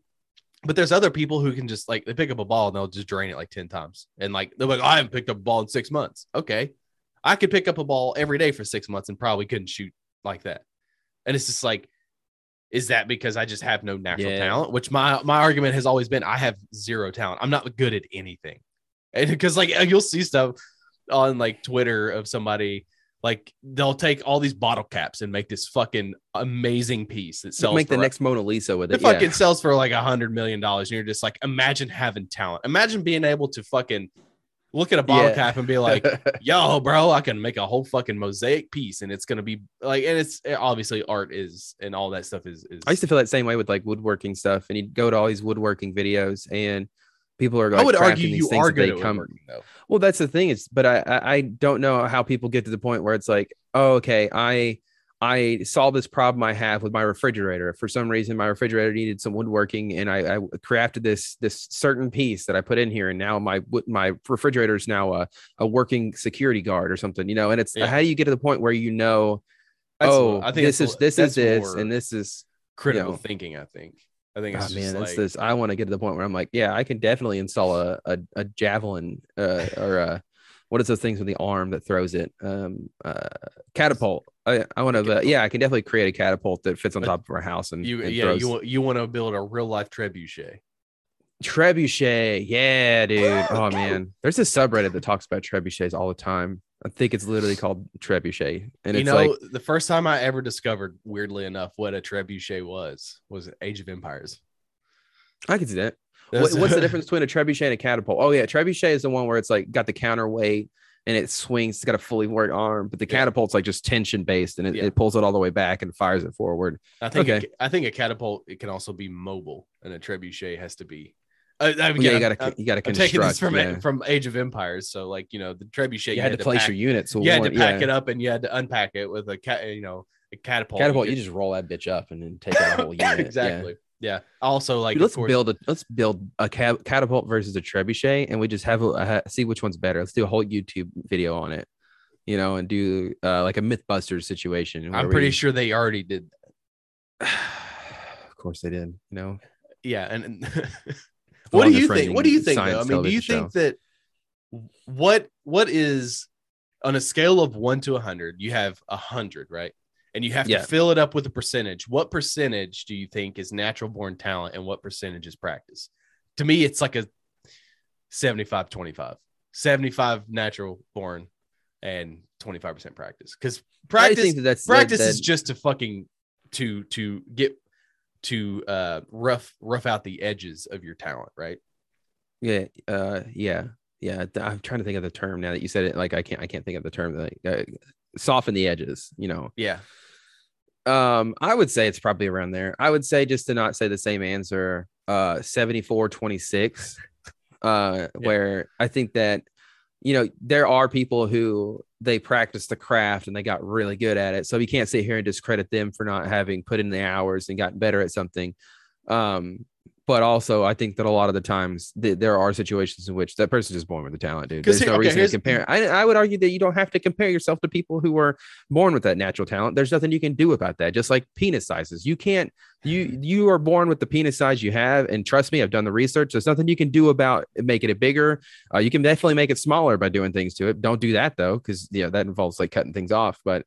but there's other people who can just like they pick up a ball and they'll just drain it like ten times. And like they're like, oh, I haven't picked up a ball in six months. Okay, I could pick up a ball every day for six months and probably couldn't shoot like that. And it's just like, is that because I just have no natural Yeah. talent? Which my my argument has always been, I have zero talent. I'm not good at anything. And because like uh, you'll see stuff on like Twitter of somebody like they'll take all these bottle caps and make this fucking amazing piece that sells make the for- next Mona Lisa with it it. yeah. fucking sells for like a hundred million dollars, and you're just like, imagine having talent. Imagine being able to fucking look at a bottle Yeah. cap and be like, "Yo, bro, I can make a whole fucking mosaic piece, and it's gonna be like." And it's eh, obviously art is and all that stuff is. is I used to feel that same way with like woodworking stuff, and you'd go to all these woodworking videos, and people are like, I would argue these you things are good at come. woodworking, though. Well, that's the thing is, but I, I I don't know how people get to the point where it's like, oh, okay, I I saw this problem I have with my refrigerator. For some reason, my refrigerator needed some woodworking, and I, I crafted this this certain piece that I put in here, and now my my refrigerator is now a, a working security guard or something, you know. And it's Yeah. how do you get to the point where you know, That's oh, I think this is this is this, and this is critical know. thinking. I think. I think it's Oh, just man, like, it's this. I want to get to the point where I'm like, yeah, I can definitely install a a, a javelin uh, or a what is those things with the arm that throws it? Um, uh, catapult. I, I want to. Uh, yeah, I can definitely create a catapult that fits on But top of our house and, you. and Yeah, throws you want you want to build a real life trebuchet. trebuchet. Yeah, dude. Oh man, there's a subreddit that talks about trebuchets all the time. I think it's literally called trebuchet, and you it's know, like the first time I ever discovered, weirdly enough, what a trebuchet was was Age of Empires. I can see that. What, what's the difference between a trebuchet and a catapult? Oh yeah, trebuchet is the one where it's like got the counterweight and it swings. It's got a fully worked arm, but the Yeah. catapult's like just tension based and it, Yeah. it pulls it all the way back and fires it forward. I think Okay. a, I think a catapult it can also be mobile, and a trebuchet has to be. Uh, I mean, yeah, you gotta I'm, you gotta I'm taking this construct. from yeah. from Age of Empires, so like you know the trebuchet You had to place pack, your units. So you had to pack it up and you had to unpack it with a cat, you know, a catapult. Catapult, you could- just roll that bitch up and then take out a whole unit. Yeah. exactly. Yeah. Also, like Dude, let's course, build a let's build a ca- catapult versus a trebuchet, and we just have a, see which one's better. Let's do a whole YouTube video on it, you know, and do uh, like a MythBusters situation. I'm pretty we- sure they already did. of course, they did. You know, Yeah, and, and what do you think? What do you think? Though? I mean, do you think that what what is on a scale of one to a hundred? You have a hundred, right? And you have Yeah. to fill it up with a percentage. What percentage do you think is natural born talent, and what percentage is practice? To me, it's like a 75 25. 75 natural born and 25% practice. Because practice that that's practice is that- just to fucking to to get to uh rough rough out the edges of your talent right yeah, uh, yeah, yeah. I'm trying to think of the term now that you said it. Like I can't, I can't think of the term. Like uh, soften the edges. You know, yeah Um, I would say it's probably around there. I would say just to not say the same answer, uh 74 26. Uh, where I think that you know, there are people who they practice the craft and they got really good at it. So you can't sit here and discredit them for not having put in the hours and gotten better at something. Um, but also I think that a lot of the times th- there are situations in which that person's just born with the talent, dude. There's here- no okay, reason to compare. I, I would argue that you don't have to compare yourself to people who were born with that natural talent. There's nothing you can do about that. Just like penis sizes, you can't. You you are born with the penis size you have, and trust me, I've done the research. There's nothing you can do about making it bigger. Uh, you can definitely make it smaller by doing things to it. Don't do that though, because yeah, that involves like cutting things off. But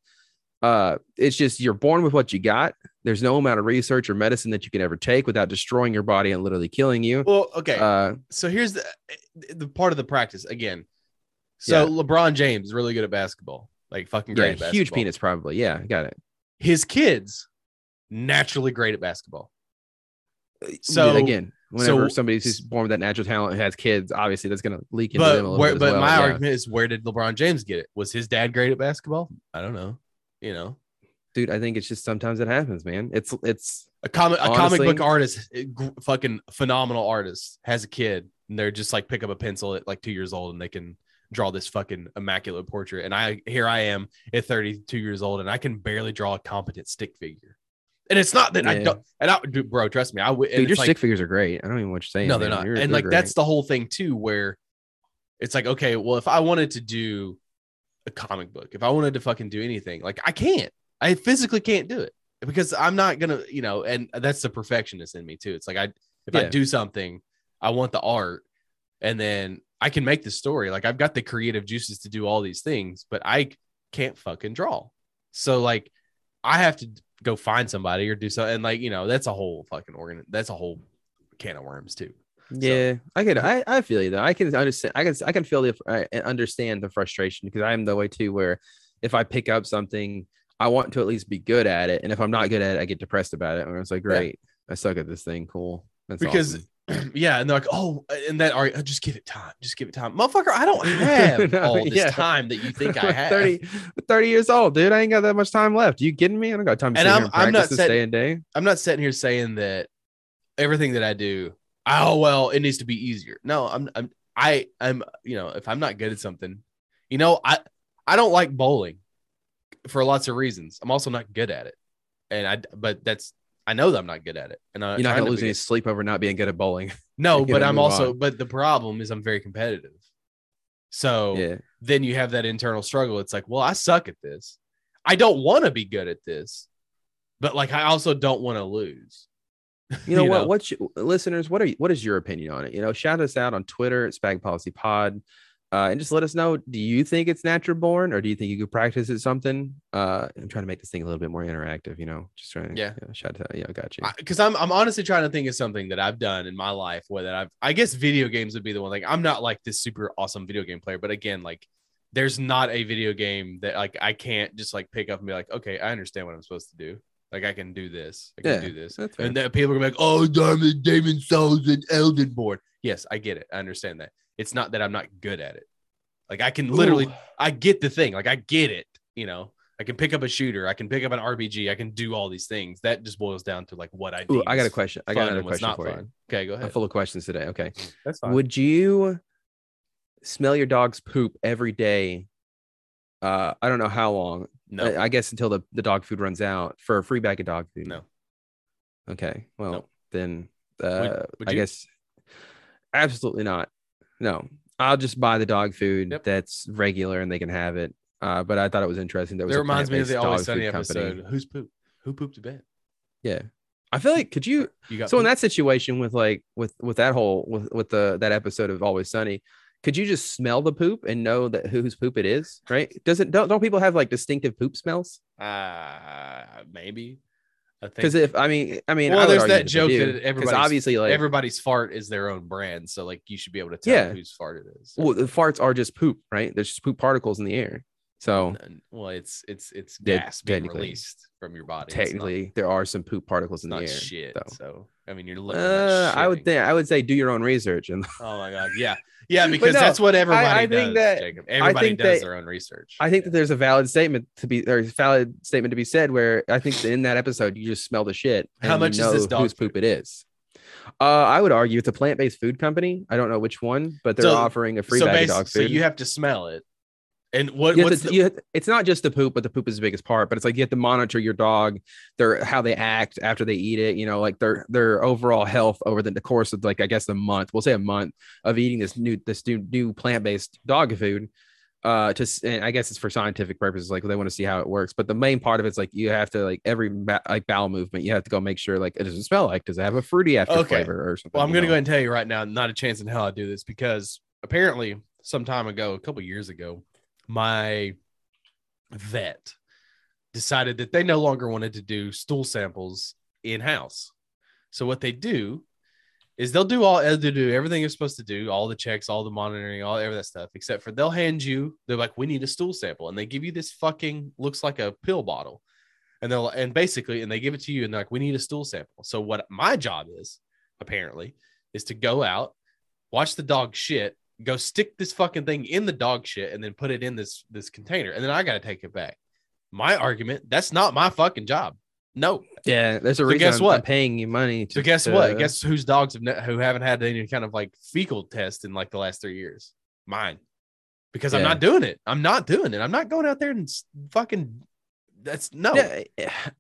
uh, it's just you're born with what you got. There's no amount of research or medicine that you can ever take without destroying your body and literally killing you. well okay Uh, so here's the the part of the practice again so lebron james is really good at basketball like fucking yeah, great at huge penis, probably. Yeah, got it. his kids naturally great at basketball So So- again, whenever so- somebody who's born with that natural talent and has kids, obviously that's going to leak into them a but little where, bit but well. my yeah. argument is where did lebron james get it was his dad great at basketball i don't know you know dude, I think it's just sometimes it happens, man. It's it's a comic a comic book artist eh, fucking phenomenal artist has a kid and they're just like pick up a pencil at like two years old and they can draw this fucking immaculate portrait and i here i am at 32 years old and i can barely draw a competent stick figure and it's not that i don't and i dude, bro trust me i would dude, your stick figures are great. I don't even know what you're saying. no they're not You're- and they're like that's the whole thing too where it's like okay well if i wanted to do a comic book. If i wanted to fucking do anything like i can't. I physically can't do it because i'm not gonna you know and that's the perfectionist in me too. It's like i if i do something i want the art and then i can make the story. Like i've got the creative juices to do all these things but i can't fucking draw. So like i have to go find somebody or do something and like you know that's a whole fucking organ that's a whole can of worms too Yeah, I can. I, I feel you though. I can understand. I can. I can feel the. I understand the frustration because I am the way too. Where if I pick up something, I want to at least be good at it, and if I'm not good at it, I get depressed about it. And it's like, Yeah. great, I suck at this thing. Cool. That's because awesome. yeah, and they're like, oh, and that are uh, just give it time, just give it time, motherfucker. I don't have No, all this yeah. time that you think I have. 30, 30 years old, dude. I ain't got that much time left. you kidding me? I don't got time to And I'm- and I'm not saying- day and day. I'm not sitting here saying that everything that I do, oh well, it needs to be easier. No, I'm I'm I I'm you know, if I'm not good at something, you know, I I don't like bowling for lots of reasons. I'm also not good at it. And I but that's I know that I'm not good at it. And I'm You're not gonna to lose any sleep over not being good at bowling. No, but I'm also on. but the problem is I'm very competitive. So yeah, then you have that internal struggle. It's like, well, I suck at this. I don't want to be good at this, but like I also don't want to lose. You know what? What's your, listeners? What are you, what is your opinion on it? You know, shout us out on Twitter at Spag Policy Pod, uh, and just let us know. Do you think it's natural born, or do you think you could practice it something? Uh, I'm trying to make this thing a little bit more interactive. You know, just trying. To, Yeah. shout out. Yeah, I got you. because I'm I'm honestly trying to think of something that I've done in my life where that I've I guess video games would be the one. Like I'm not like this super awesome video game player, but again, like there's not a video game that like I can't just like pick up and be like, okay, I understand what I'm supposed to do. Like I can do this. I can Yeah, do this. that's. And then people are gonna be like, "Oh, Diamond Demon's Souls and Elden Board." Yes, I get it. I understand that. It's not that I'm not good at it. Like I can literally, Ooh. I get the thing. Like I get it. You know, I can pick up a shooter. I can pick up an RPG. I can do all these things. That just boils down to like what I. Deem I got a question. I got another question not for fun. you. Okay, go ahead. I'm full of questions today. Okay. That's fine. Would you smell your dog's poop every day? Uh, I don't know how long. No. I, I guess until the, the dog food runs out for a free bag of dog food. No. Okay. Well, No. then uh, would I guess absolutely not. No, I'll just buy the dog food Yep. that's regular and they can have it. Uh, but I thought it was interesting. That was That reminds me of the Always Sunny food company. episode. Who's poop? Who pooped to bed? Yeah. I feel like could you You got so in that situation with like with with that whole with with the that episode of Always Sunny, could you just smell the poop and know that whose poop it is? Right? Doesn't don't don't people have like distinctive poop smells? uh maybe. I think Because if I mean I mean Well, I there's that joke do, that everybody's- obviously like everybody's fart is their own brand, so like you should be able to tell Yeah. whose fart it is. well, the farts are just poop, right? There's just poop particles in the air. So well, it's it's it's gas being released from your body. Technically there are some poop particles in the air. shit. so. So I mean, you're looking. Uh, I would think I would say do your own research and Oh my god, yeah, yeah, because no, that's what everybody I does. think that- Jacob. Everybody think does that- their own research. I think Yeah. that there's a valid statement to be there's a valid statement to be said where I think that in that episode you just smell the shit. How much is this dog whose poop it is? Uh, I would argue it's a plant-based food company. I don't know which one, but they're So- offering a free so bag of dog So you have to smell it, and what to- the, have- it's not just the poop, but the poop is the biggest part. But it's like you have to monitor your dog, their how they act after they eat it. You know, like their their overall health over the, the course of like I guess a month. We'll say a month of eating this new this new, new plant based dog food. Uh, to and I guess it's for scientific purposes. Like they want to see how it works. But the main part of it's like you have to like every ba- like bowel movement, you have to go make sure like it doesn't smell like. Does it have a fruity after Okay. flavor or something? Well, I'm going to know? go ahead and tell you right now, not a chance in hell I do this because apparently, some time ago, a couple years ago, my vet decided that they no longer wanted to do stool samples in house. So what they do is they'll do all they'll do everything you're supposed to do, all the checks, all the monitoring, all every that stuff, except for they'll hand you. They're like, we need a stool sample, and they give you this fucking looks like a pill bottle, and they'll and basically, and they give it to you, and they're like, we need a stool sample. So what my job is apparently is to go out, watch the dog shit, go stick this fucking thing in the dog shit, and then put it in this this container, and then I got to take it back. My argument, that's not my fucking job. No. Yeah, there's a So guess I'm, what? I'm paying you money. To, So guess to- what? Guess whose dogs have ne- who haven't had any kind of like fecal test in like the last three years? Mine, because I'm not doing it. I'm not doing it. I'm not going out there and fucking. That's no. Yeah,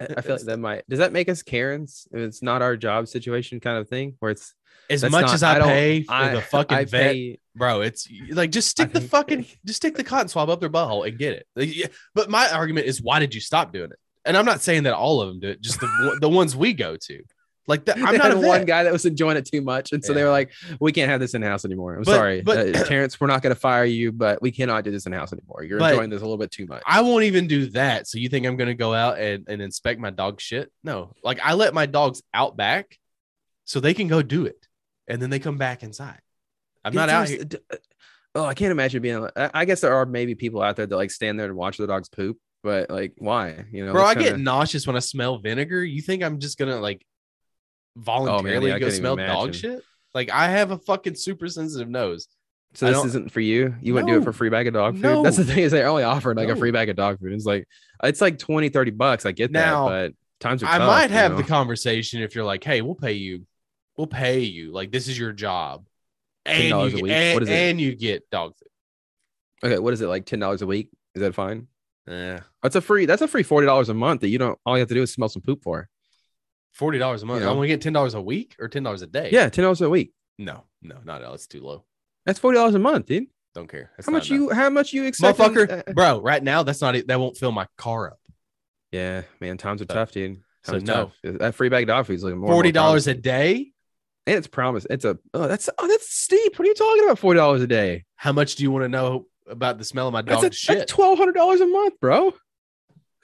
I I feel like that might. Does that make us Karens? If it's not our job situation, kind of thing, where it's as much not- as I, don't- pay for I- the fucking I vet, pay- bro, it's like just stick the fucking just stick the cotton swab up their butthole and get it. Like, yeah, But my argument is, why did you stop doing it? And I'm not saying that all of them do it, just the the ones we go to. Like that, I'm not one guy that was enjoying it too much, and so they were like, "We can't have this in house anymore." I'm But- sorry, but- uh, Terrence. We're not going to fire you, but we cannot do this in house anymore. You're enjoying this a little bit too much. I won't even do that. So you think I'm gonna go out and, and inspect my dog shit? No. Like I let my dogs out back so they can go do it. And then they come back inside. I'm not out here. uh, Oh, I can't imagine being. I I guess there are maybe people out there that like stand there and watch the dogs poop, but like, why? You know, Bro, I get kinda- nauseous when I smell vinegar. You think I'm just gonna like voluntarily yeah, go smell dog shit? Like I have a fucking super sensitive nose. So I this isn't for you. You wouldn't do it for a free bag of dog food. That's the thing is they're only offering like a free bag of dog food. It's like it's like 20, 30 bucks. I get Now, that, but times are I tough, might you have know? the conversation if you're like, hey, we'll pay you, we'll pay you. Like this is your job. And $10 you a week? and, What is it? and you get dog food. Okay, what is it like? Ten dollars a week? Is that fine? Yeah. That's a free. That's a free forty dollars a month that you don't. All you have to do is smell some poop for. Forty dollars a month. You know? I'm gonna get ten dollars a week or ten dollars a day. Yeah, ten dollars a week. No, no, not at all. It's too low. That's forty dollars a month, dude. Don't care. That's how much enough. you? How much you expect? motherfucker, uh, uh, bro? Right now, that's not it. That won't fill my car up. Yeah, man, times are So- tough, dude. so no. tough. That free bag of dog food is like more Forty dollars a day. And it's promise. It's a oh, that's oh, that's steep. What are you talking about? Forty dollars a day. How much do you want to know about the smell of my That's, dog's a, shit? that's twelve hundred dollars a month, bro.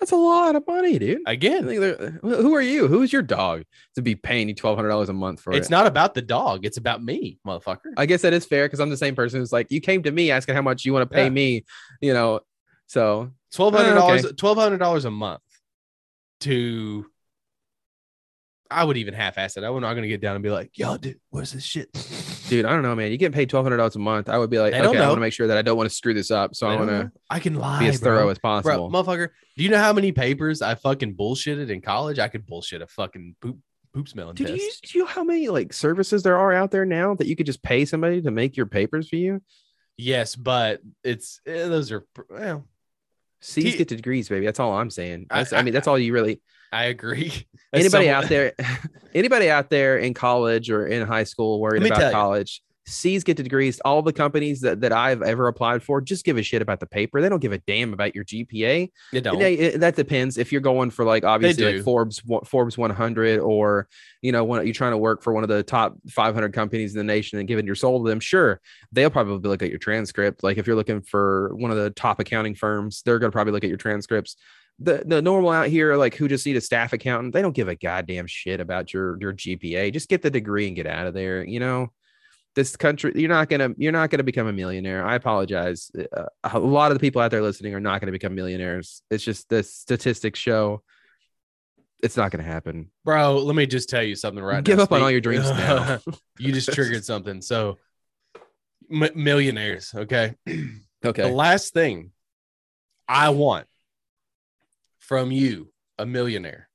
That's a lot of money, dude. Again, who are you? Who's your dog to be paying you twelve hundred dollars a month for it's it? not about the dog. It's about me, motherfucker. I guess that is fair because I'm the same person who's like, you came to me asking how much you want to pay Yeah. me, you know. So Twelve hundred oh, dollars. okay. Twelve hundred dollars a month to I would even half-ass it. I'm not gonna get down and be like, "Yo, dude, where's this shit?" Dude, I don't know, man. You get paid twelve hundred dollars a month. I would be like, They okay, don't I want to make sure that I don't want to screw this up, so I I want to. I can lie, be as bro. thorough as Bro, possible. motherfucker, do you know how many papers I fucking bullshitted in college? I could bullshit a fucking poop poop smelling Dude, test. do you, do you know how many like services there are out there now that you could just pay somebody to make your papers for you? Yes, but it's eh, those are well, C's T- get to degrees, baby. That's all I'm saying. I- That's, I, mean, that's all you really. I agree. As Anybody someone- out there, anybody out there in college or in high school worried about you. college, C's get degrees. All the companies that, that I've ever applied for just give a shit about the paper. They don't give a damn about your GPA. You don't. They- it- that depends if you're going for like obviously like Forbes Forbes 100 or you know when you're trying to work for one of the top 500 companies in the nation and giving your soul to them. Sure, they'll probably look at your transcript. Like if you're looking for one of the top accounting firms, they're going to probably look at your transcripts. The the normal out here like who just need a staff accountant, they don't give a goddamn shit about your your GPA. Just get the degree and get out of there. You know this country you're not gonna you're not gonna become a millionaire i apologize uh, a lot of the people out there listening are not gonna become millionaires it's just the statistics show it's not gonna happen Bro, let me just tell you something right now. give now. up on all your dreams now you just triggered something. So, m- millionaires, okay? Okay. The last thing I want from you, a millionaire,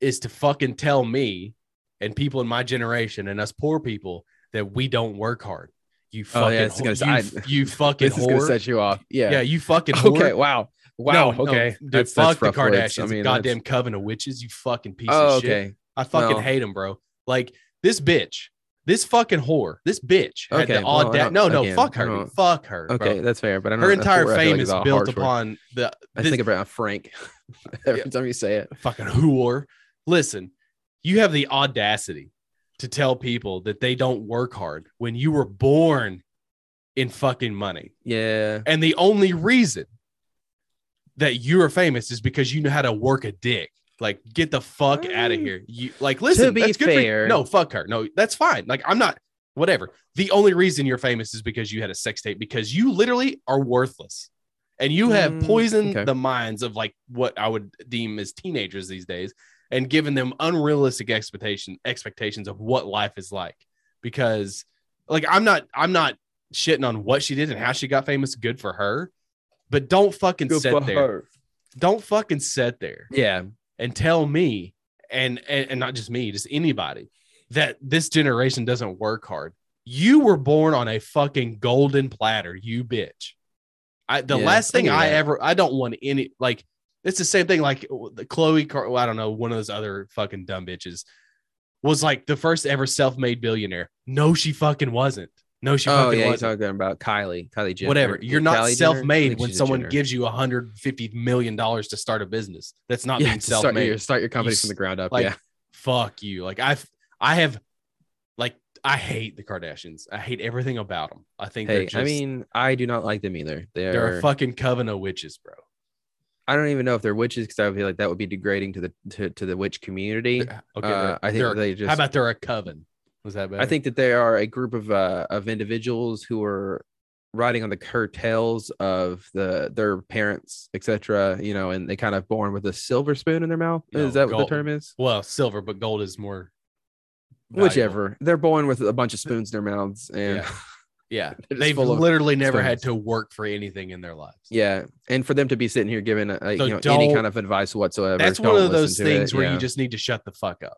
is to fucking tell me and people in my generation and us poor people that we don't work hard. You Oh, fucking, yeah, it's whore- gonna- you, I- you fucking this is gonna set you off yeah yeah, you fucking okay wow wow No, no, okay dude, that's, fuck that's the. Kardashians, i mean goddamn that's- coven of witches. You fucking piece oh of shit. okay I fucking Well- hate him, bro. Like this bitch, this fucking whore, this bitch had Okay, the well, I audacity. don't- No, no, again, fuck her. Fuck her. okay bro. that's fair but I don't Her entire feel like fame is built word. upon the i this think about frank every Yeah. time you say it fucking whore. Listen, you have the audacity to tell people that they don't work hard when you were born in fucking money. yeah And the only reason that you are famous is because you know how to work a dick. Like, get the fuck out of Mm. here. You like listen. To be that's good for fair- no, fuck her. No, that's fine. Like, I'm not. Whatever. The only reason you're famous is because you had a sex tape. Because you literally are worthless, and you have Mm, poisoned okay. the minds of like what I would deem as teenagers these days, and given them unrealistic expectation expectations of what life is like. Because, like, I'm not. I'm not shitting on what she did and how she got famous. Good for her. But don't fucking Good sit there. her. Don't fucking sit there yeah and tell me and, and and not just me, just anybody that this generation doesn't work hard. You were born on a fucking golden platter, you bitch. I the Yeah, last thing I ever I don't want any like it's the same thing like the Chloe Car- well, I don't know one of those other fucking dumb bitches was like the first ever self-made billionaire. No, she fucking wasn't. No, she oh yeah wasn't. talking about kylie kylie Jenner. Whatever. You're not Kylie self-made think when someone Jenner. gives you 150 million dollars to start a business. That's not yeah, being self-made your, start your company You from the ground up like yeah fuck you like i've i have like i hate the kardashians i hate everything about them i think they're Hey, just I mean, I do not like them either. They're, they're a fucking coven of witches bro I don't even know if they're witches because I would feel like that would be degrading to the to, to the witch community. okay Uh, I think they're- they just. how about they're a coven was that better I think that they are a group of uh, of individuals who are riding on the curtails of the their parents, etc. You know, and they kind of born with a silver spoon in their mouth. No, is that what the term is? well silver but gold is more valuable. Whichever. They're born with a bunch of spoons in their mouths, and Yeah. yeah they've literally never had to work for anything in their lives Yeah, and for them to be sitting here giving uh, So you know any kind of advice whatsoever, that's one of those things it, where yeah. you just need to shut the fuck up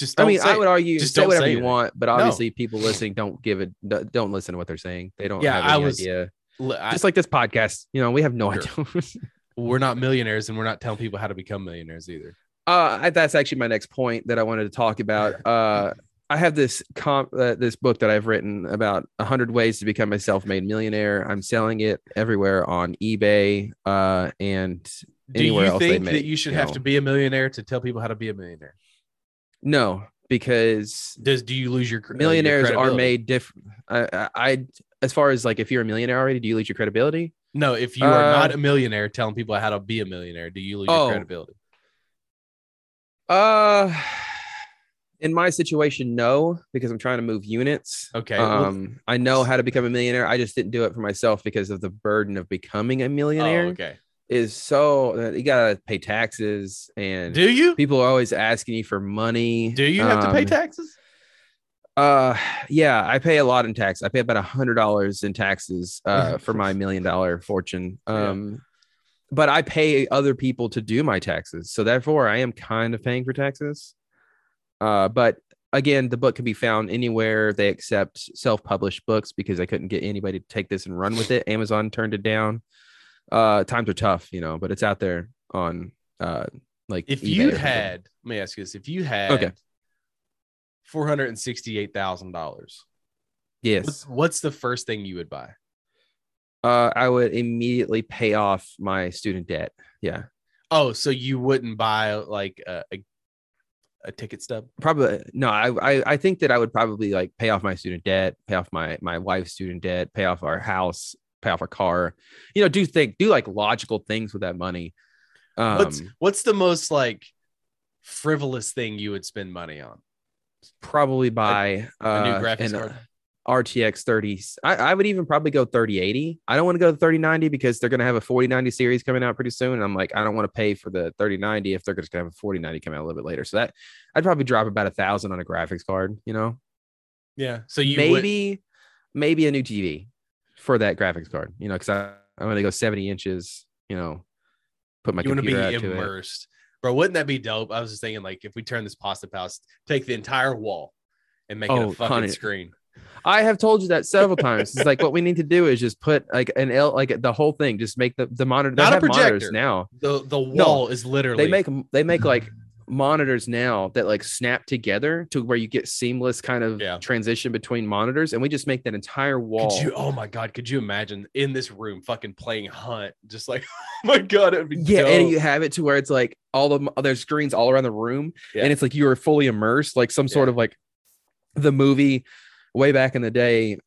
just I mean, I would argue Just say whatever say you anything. want, but No. obviously people listening don't give it, don't listen to what they're saying. They don't Yeah, have I was- idea. I- Just like this podcast, you know, we have no Sure. idea. we're not millionaires and we're not telling people how to become millionaires either uh, I- that's actually my next point that I wanted to talk about. Uh, I have this comp, uh, this book that I've written about a hundred ways to become a self-made millionaire. I'm selling it everywhere on eBay uh, and do anywhere you else they think make, that you should you have know. to be a millionaire to tell people how to be a millionaire no, because Does do you lose your uh, your millionaires are made different. I, I, as far as like if you're a millionaire already, do you lose your credibility? No, if you are Uh, not a millionaire, telling people how to be a millionaire, do you lose Oh. your credibility? Uh, in my situation, no, because I'm trying to move units. Okay, well- Um, I know how to become a millionaire. I just didn't do it for myself because of the burden of becoming a Oh, millionaire. okay. Is so you gotta pay taxes and Do you? people are always asking you for money. Do you have to pay Um, taxes? Uh, yeah, I pay a lot in tax. I pay about a hundred dollars in taxes uh, for my million dollar fortune. Yeah. Um, but I pay other people to do my taxes, so therefore I am kind of paying for taxes. Uh, but again, the book can be found anywhere they accept self-published books because I couldn't get anybody to take this and run with it. Amazon turned it down. Uh, times are tough, you know, but it's out there on uh, like If you had, let me ask you this: If you had Okay. four hundred and sixty-eight thousand dollars, yes, what's, what's the first thing you would buy? uh, I would immediately pay off my student debt. Yeah. Oh, so you wouldn't buy like a, a, a ticket stub? probably no I, I i think that i would probably like pay off my student debt pay off my my wife's student debt pay off our house pay off our car you know do think do like logical things with that money um What's what's the most like frivolous thing you would spend money on? probably buy A new uh, graphics an, card. uh, rtx 30 I, I would even probably go 3080 i don't want to go to 3090 because they're going to have a 4090 series coming out pretty soon and i'm like i don't want to pay for the 3090 if they're just going to have a 4090 come out a little bit later so that i'd probably drop about a thousand on a graphics card you know Yeah. So you would, maybe maybe a new TV for that graphics card. You know, because I I'm gonna go 70 inches. You know, put my you want to be to immersed, bro? Wouldn't that be dope? I was just thinking, like, if we turn this pasta house, take the entire wall, and make it Oh, a fucking honey. screen. I have told you that several times. It's like what we need to do is just put like an L, like the whole thing. Just make the the monitor. Not a projector. now. The the No, wall is literally They make they make like monitors now that like snap together to where you get seamless kind of Yeah. transition between monitors, and we just make that entire wall. Could you? Oh my god! Could you imagine in this room, fucking playing Hunt? Just like, oh my god, it would be yeah, dope. and you have it to where it's like all the there's screens all around the room, Yeah. and it's like you are fully immersed, like some sort Yeah. of like the movie way back in the day,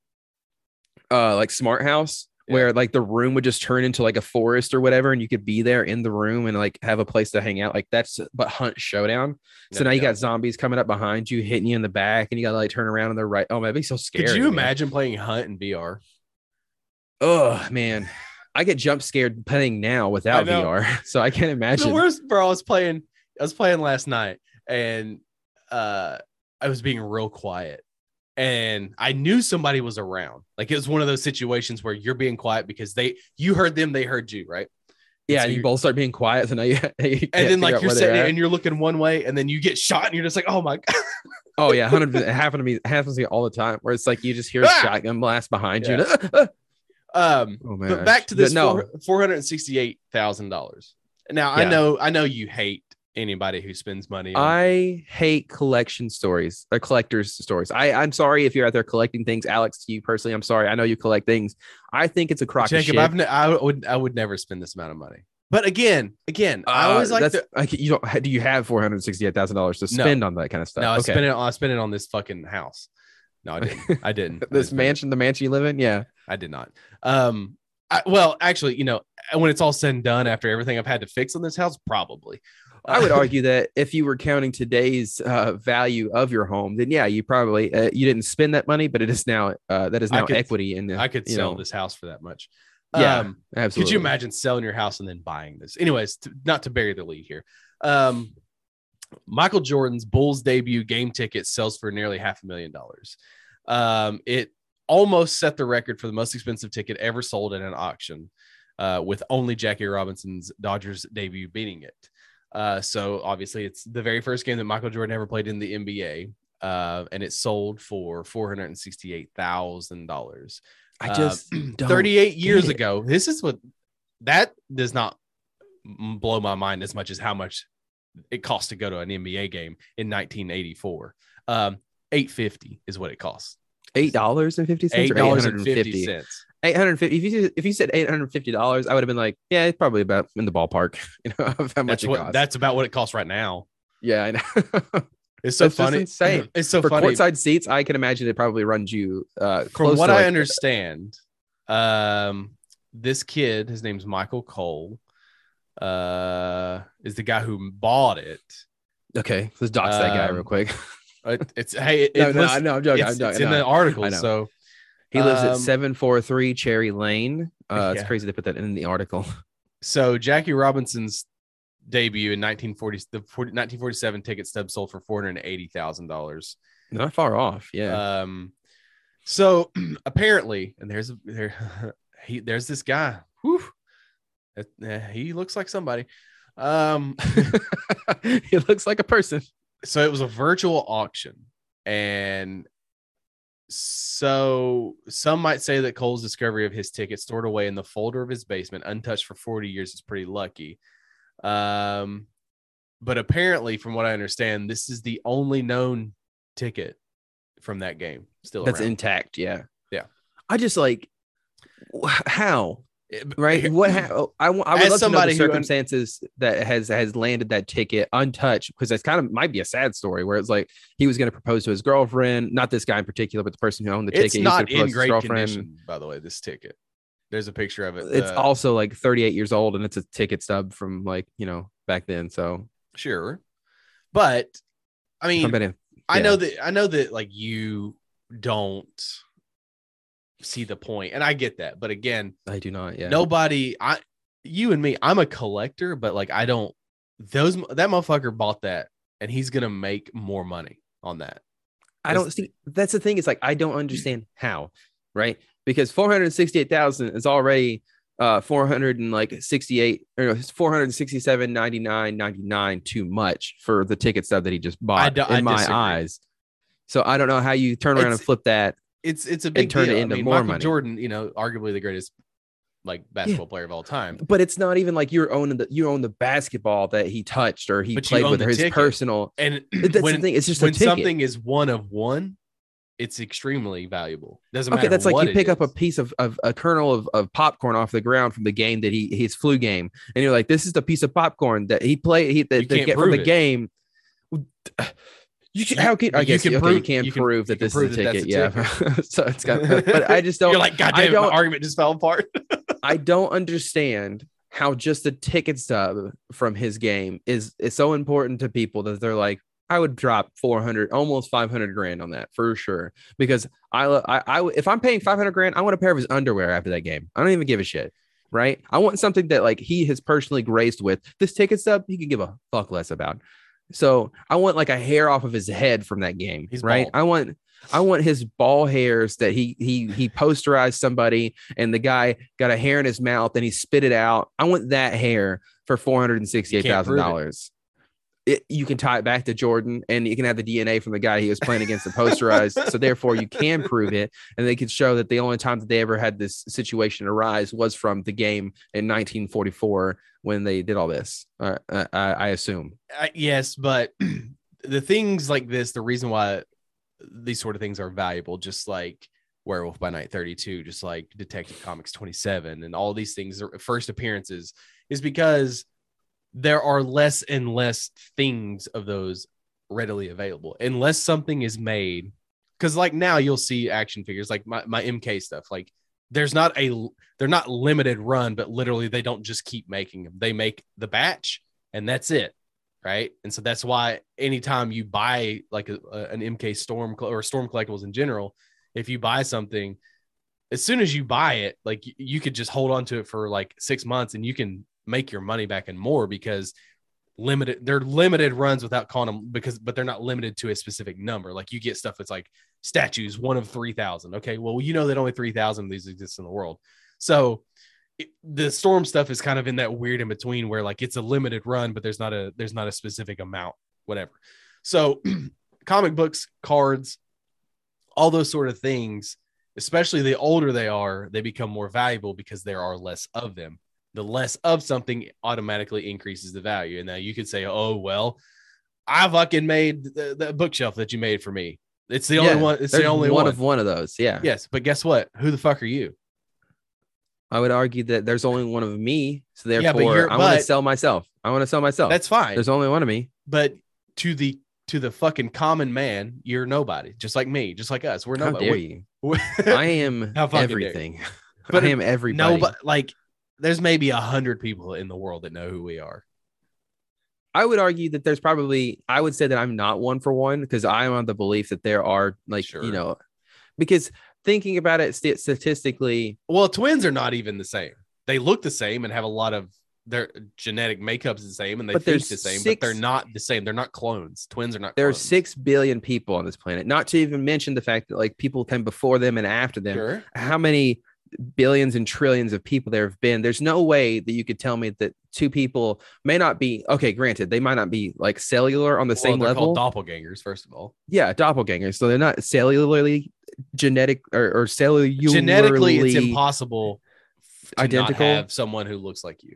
uh, like Smart House, Yeah. where like the room would just turn into like a forest or whatever, and you could be there in the room and like have a place to hang out. Like that's but Hunt Showdown. So There now you go. got zombies coming up behind you, hitting you in the back, and you gotta like turn around on the right. Oh man, that'd be so scary. Could you man. imagine playing Hunt in VR? Oh man, I get jump scared playing now without. VR, so I can't imagine. The worst, bro. I was playing. I was playing last night, and uh, I was being real quiet, and I knew somebody was around. Like it was one of those situations where you're being quiet because they, you heard them, they heard you, right? Yeah, So you both start being quiet. So now you, you And then like you're sitting there and you're looking one way, and then you get shot, and you're just like, oh my god. oh yeah, hundred percent. it happened to me. It happens to me all the time. Where it's like you just hear a Ah! shotgun blast behind you. Yeah. "Ah, ah." Um, oh man! but back to this no, four hundred sixty-eight thousand dollars. Now I know, I know you hate anybody who spends money. On, I hate collection stories or collectors stories. I I'm sorry if you're out there collecting things, Alex. To you personally, I'm sorry. I know you collect things. I think it's a crock of Jacob, shit. I've ne- I would, I would never spend this amount of money. But again, again, I Uh, always like that's to. like you don't. Do you have four hundred sixty-eight thousand dollars to No. spend on that kind of stuff? No, I okay. spent it. I spent it on this fucking house. No, I didn't. I didn't. I didn't this mansion, the mansion you live in. Yeah. I did not. Um, I, well, actually, you know, when it's all said and done, after everything I've had to fix on this house, probably. I would argue that if you were counting today's uh, value of your home, then yeah, you probably uh, you didn't spend that money, but it is now uh, that is now could- equity in the. I could sell know, this house for that much. Yeah, Um, Absolutely. Could you imagine selling your house and then buying this? Anyways, to, not to bury the lead here. Um, Michael Jordan's Bulls debut game ticket sells for nearly half a million dollars. Um, it almost set the record for the most expensive ticket ever sold at an auction, uh, with only Jackie Robinson's Dodgers debut beating it. Uh, so obviously, it's the very first game that Michael Jordan ever played in the NBA, uh, and it sold for four hundred and sixty-eight thousand dollars. I uh, just don't 38 years it. ago. This is what that does not blow my mind as much as how much it costs to go to an NBA game in 1984. Um, 850 is what it costs. eight dollars and fifty cents Eight dollars and fifty. cents. Eight hundred fifty. If you if you said eight hundred fifty dollars, I would have been like, yeah, it's probably about in the ballpark. You know of how much That's it what. costs. That's about what it costs right now. yeah, I know. It's so just funny. insane. It's so For funny. courtside seats, I can imagine it probably runs you uh, From what I like- understand, um, this kid, his name's Michael Cole, uh, is the guy who bought it. Okay, let's dox that guy Um, real quick. It- It's hey, it, no, it no, no, I'm joking. it's, I'm joking. it's in no. the article. So He lives at Um, 743 Cherry Lane. Uh, it's crazy to put that in the article. So Jackie Robinson's debut in 1940, the 40, 1947 ticket stub sold for four hundred eighty thousand dollars. Not far off. Yeah. Um, so apparently, and there's there he there's this guy. Whew, eh, he looks like somebody. Um, he looks like a person. so it was a virtual auction, and so some might say that Cole's discovery of his ticket stored away in the folder of his basement, untouched for 40 years, is pretty lucky. Um, but apparently, from what I understand, this is the only known ticket from that game still That's around. intact. Yeah. Yeah. I just like how right? What ha- I, wa- I would As love somebody to know the un- circumstances that has has landed that ticket untouched because that's kind of might be a sad story where it's like he was going to propose to his girlfriend not this guy in particular but the person who owned the it's ticket not in great condition, by the way. This ticket, there's a picture of it. it's uh, also like 38 years old and it's a ticket stub from like you know back then so. Sure, but I mean, bet I know that I know that like you don't see the point, and I get that. But again, I do not yeah nobody, I, you and me, I'm a collector, but like I don't. Those that motherfucker bought that, and he's gonna make more money on that. I don't see. That's the thing. It's like I don't understand how, right? Because four hundred sixty-eight thousand is already uh four hundred and like sixty-eight or four hundred sixty-seven ninety-nine ninety-nine too much for the ticket stub that he just bought do- in I my disagree. eyes. So I don't know how you turn around and flip that. It's it's a big turn it deal. I into mean, more Michael money. Jordan, you know, arguably the greatest like basketball player of all time. But it's not even like you're owning the you own the basketball that he touched or he But played with or his ticket. personal. And That's when the thing. It's just a when something is one of one, it's extremely valuable. Doesn't matter. Okay, that's like you it pick up a piece of, of a kernel of, of popcorn off the ground from the game that he his flu game, and you're like, this is the piece of popcorn that he played. He that they get from the it. game. You can, how can I You guess can okay, prove- you can you can- prove that this prove is a that ticket. that's Yeah, so it's got, but I just don't. You're like, God I don't- argument just fell apart. I don't understand how just the ticket stub from his game is is so important to people that they're like, I would drop 400, almost 500 grand on that for sure. Because I, I, I if I'm paying 500 grand, I want a pair of his underwear after that game. I don't even give a shit. Right. I want something that like he has personally graced with. This ticket stub, he could give a fuck less about. So I want like a hair off of his head from that game. He's right. bald. I want I want his ball hairs that he he he posterized somebody and the guy got a hair in his mouth and he spit it out. I want that hair for four hundred and sixty-eight thousand dollars. It, you can tie it back to Jordan, and you can have the DNA from the guy he was playing against and posterized. so therefore, you can prove it, and they could show that the only time that they ever had this situation arise was from the game in 1944 when they did all this. Uh, I, I I assume. Uh, yes, but the things like this, the reason why these sort of things are valuable, just like Werewolf by Night 32, just like Detective Comics 27, and all these things, first appearances, is because there are less and less things of those readily available unless something is made. Because like now you'll see action figures like my, my MK stuff, like there's not a they're not limited run, but literally they don't just keep making them. They make the batch and that's it right? And so that's why anytime you buy like a, a- an MK Storm or Storm collectibles in general, if you buy something, as soon as you buy it, like you could just hold on to it for like six months and you can make your money back and more because limited they're limited runs without calling them because but they're not limited to a specific number. Like you get stuff that's like statues one of 3000 okay well you know that only 3000 of these exist in the world. So it- the storm stuff is kind of in that weird in between where like it's a limited run but there's not a there's not a specific amount whatever. So comic books cards all those sort of things especially the older they are they become more valuable because there are less of them the less of something automatically increases the value and now you could say oh well i fucking made the, the bookshelf that you made for me it's the Yeah, only one it's the only one one, of one of those. Yeah. yes but guess what who the fuck are you I would argue that there's only one of me, so therefore you're- I want to sell myself. I want to sell myself. that's fine there's only one of me. but to the to the fucking common man, you're nobody, just like me, just like us. We're How nobody. dare We- you? I am How dare everything. But I am everybody. no, but like, there's maybe a hundred people in the world that know who we are. I would argue that there's probably I would say that I'm not one for one because I am on the belief that there are like Sure. you know because thinking about it st- statistically Well, twins are not even the same. They look the same and have a lot of their genetic makeup's the same and they think the same, six- but they're not the same. They're not clones. Twins are not. There are six billion people on this planet. Not to even mention the fact that like people come before them and after them. Sure. How many billions and trillions of people there have been? There's no way that you could tell me that two people may not be okay. Granted, they might not be like cellular on the Well, same level. doppelgangers, first of all. yeah, doppelgangers. So they're not cellularly genetic or, or cellularly Genetically, it's impossible to Identical? not have someone who looks like you.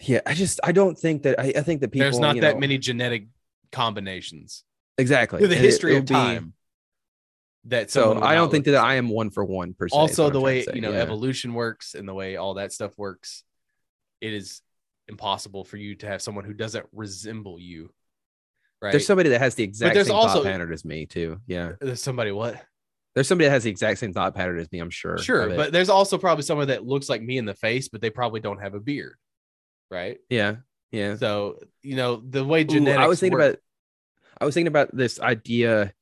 Yeah, I just I don't think that I, I think that people There's not that know- many genetic combinations exactly through the And it- history of it'll be- time. That So I don't think that I am one for one per se. is also the way you know yeah. evolution works and the way all that stuff works it is impossible for you to have someone who doesn't resemble you right There's somebody that has the exact same also- thought pattern as me too. Yeah, uh, there's somebody what there's somebody that has the exact same thought pattern as me. I'm sure. sure but there's also probably someone that looks like me in the face but they probably don't have a beard right yeah, yeah. so you know the way Ooh, I was thinking work- about I was thinking about this idea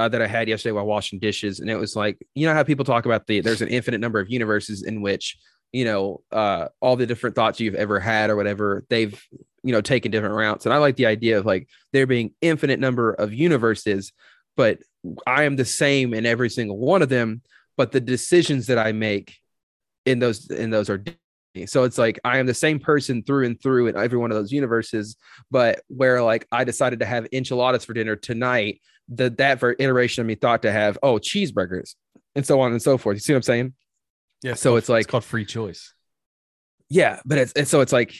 uh, that I had yesterday while washing dishes, and it was like, you know how people talk about the there's an infinite number of universes in which you know uh, all the different thoughts you've ever had or whatever they've you know taken different routes, and I like the idea of like there being infinite number of universes, but I am the same in every single one of them, but the decisions that I make in those in those are so it's like I am the same person through and through in every one of those universes, but where like I decided to have enchiladas for dinner tonight, the that ver- iteration of me thought to have oh cheeseburgers and so on and so forth. You see what I'm saying? yeah so called- it's like- it's called free choice Yeah, but it's, it's so it's like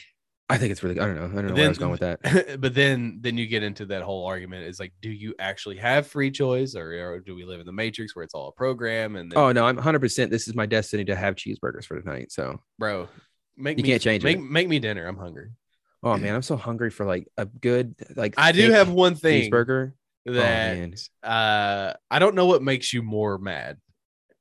I think it's really I don't know I don't know where I was going with that. but then then you get into that whole argument is like do you actually have free choice or, or do we live in the matrix where it's all a program and then, Oh no, I'm 100. percent This is my destiny to have cheeseburgers for tonight. So bro make You me can't change make, it. make me dinner i'm hungry oh man, I'm so hungry for like a good like i do have one thing cheeseburger. Oh, that man. uh i don't know what makes you more mad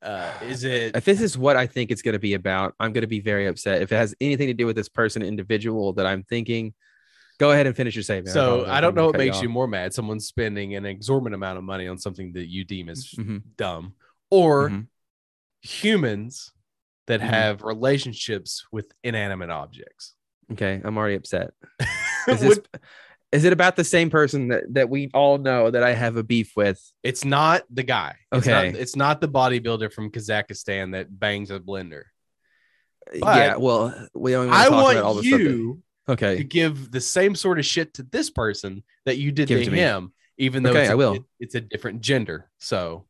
uh is it if this is what I think it's going to be about, I'm going to be very upset. If it has anything to do with this person, individual that I'm thinking, go ahead and finish your statement. so apologize. i don't know what makes you off. more mad someone spending an exorbitant amount of money on something that you deem as Mhm, dumb or mhm. humans that Mhm. have relationships with inanimate objects Okay, I'm already upset. Is, this, is it about the same person that, that we all know that I have a beef with? It's not the guy. It's not, Okay. it's not the bodybuilder from Kazakhstan that bangs a blender. Uh, yeah, well, we don't. I talk about all want the stuff that- you to okay, give the same sort of shit to this person that you did Give to it to me. him, even though Okay, it's, a, I will. it- it's a different gender. So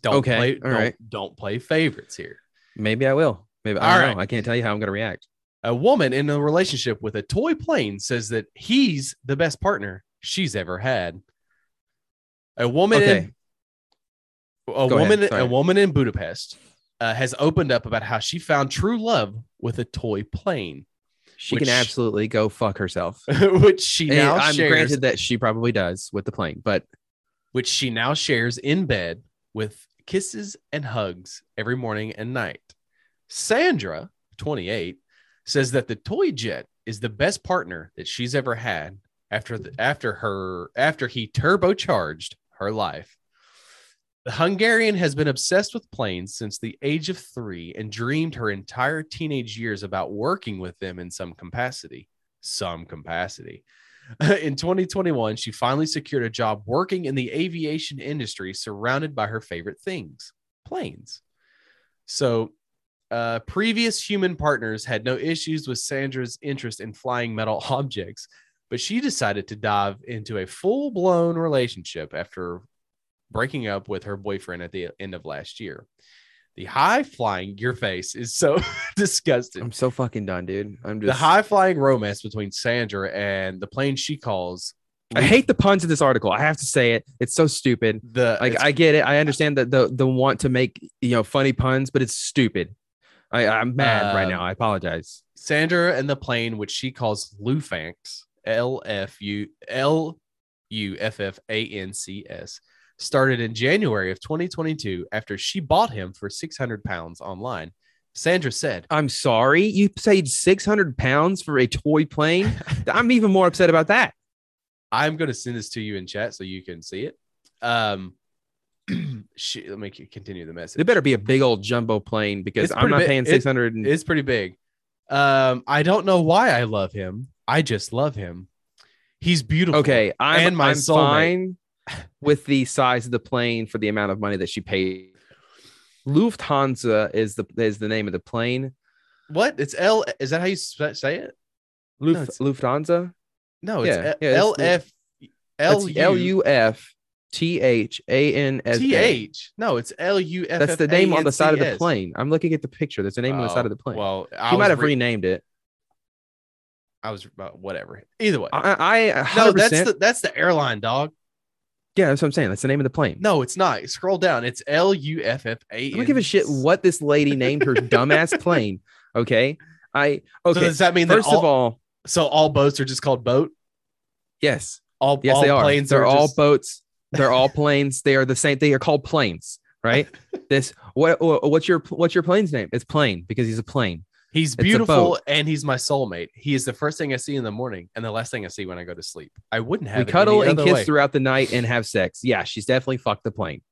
don't Okay, play. all Don't, right. don't play favorites here. maybe I will. Maybe I All don't right. know. I can't tell you how I'm going to react. A woman in a relationship with a toy plane says that he's the best partner she's ever had. A woman Okay. in a Go woman a woman in Budapest uh, has opened up about how she found true love with a toy plane, She Which- can absolutely go fuck herself. which she And now I'm shares, granted that she probably does with the plane, but which she now shares in bed with kisses and hugs every morning and night. Sandra, 28, says that the toy jet is the best partner that she's ever had after the, after her after he turbocharged her life. The Hungarian has been obsessed with planes since the age of 3 and dreamed her entire teenage years about working with them in some capacity. Some capacity. In 2021, she finally secured a job working in the aviation industry surrounded by her favorite things planes. So, uh, previous human partners had no issues with Sandra's interest in flying metal objects, but she decided to dive into a full blown relationship after breaking up with her boyfriend at the end of last year. The high flying, your face is so disgusting I'm so fucking done, dude. I'm the high flying romance between Sandra and the plane she calls I hate the puns in this article. I have to say it. It's so stupid. the Like I get it. I understand that the the want to make you know funny puns, but it's stupid. I I'm mad right Um, now. I apologize. Sandra and the plane, which she calls Lufanx, L F U L U F F A N C S, started in January of 2022 after she bought him for 600 pounds online. Sandra said, I'm sorry. You paid 600 pounds for a toy plane. I'm even more upset about that. I'm going to send this to you in chat so you can see it. Um, she, let me continue the message. It better be a big old jumbo plane because It's I'm not big. paying It- 600. and- It's pretty big. Um, I don't know why I love him. I just love him. He's beautiful. Okay, I'm, And my I'm soulmate. fine with the size of the plane for the amount of money that she paid. Lufthansa is the is the name of the plane. What? It's L. Is that how you say it? No, Lufthansa. No, it's Yeah, L- yeah, it's L F L U F T H A N S T. H. No, it's L U F. That's the name on the side of the F A N C S. plane. I'm looking at the picture. There's a name on the side of the plane. Well, I he might have re- renamed it. I was uh, whatever. Either way, I, I no, that's the that's the airline dog. yeah, that's what I'm saying. That's the name of the plane. No, it's not. Scroll down. It's L U F F A. I don't give a shit what this lady named her dumbass plane. Okay. I okay. So does that mean that First all, of all, so all boats are just called boat? yes, All yes, all they are. planes They're are all just- boats. They're all planes. They are the same. They are called planes, right? this what what- what's your what's your plane's name? It's plane because he's a plane. He's beautiful and he's my soulmate. He is the first thing I see in the morning and the last thing I see when I go to sleep. I wouldn't have we cuddle and kiss way. throughout the night and have sex. Yeah, she's definitely fucked the plane.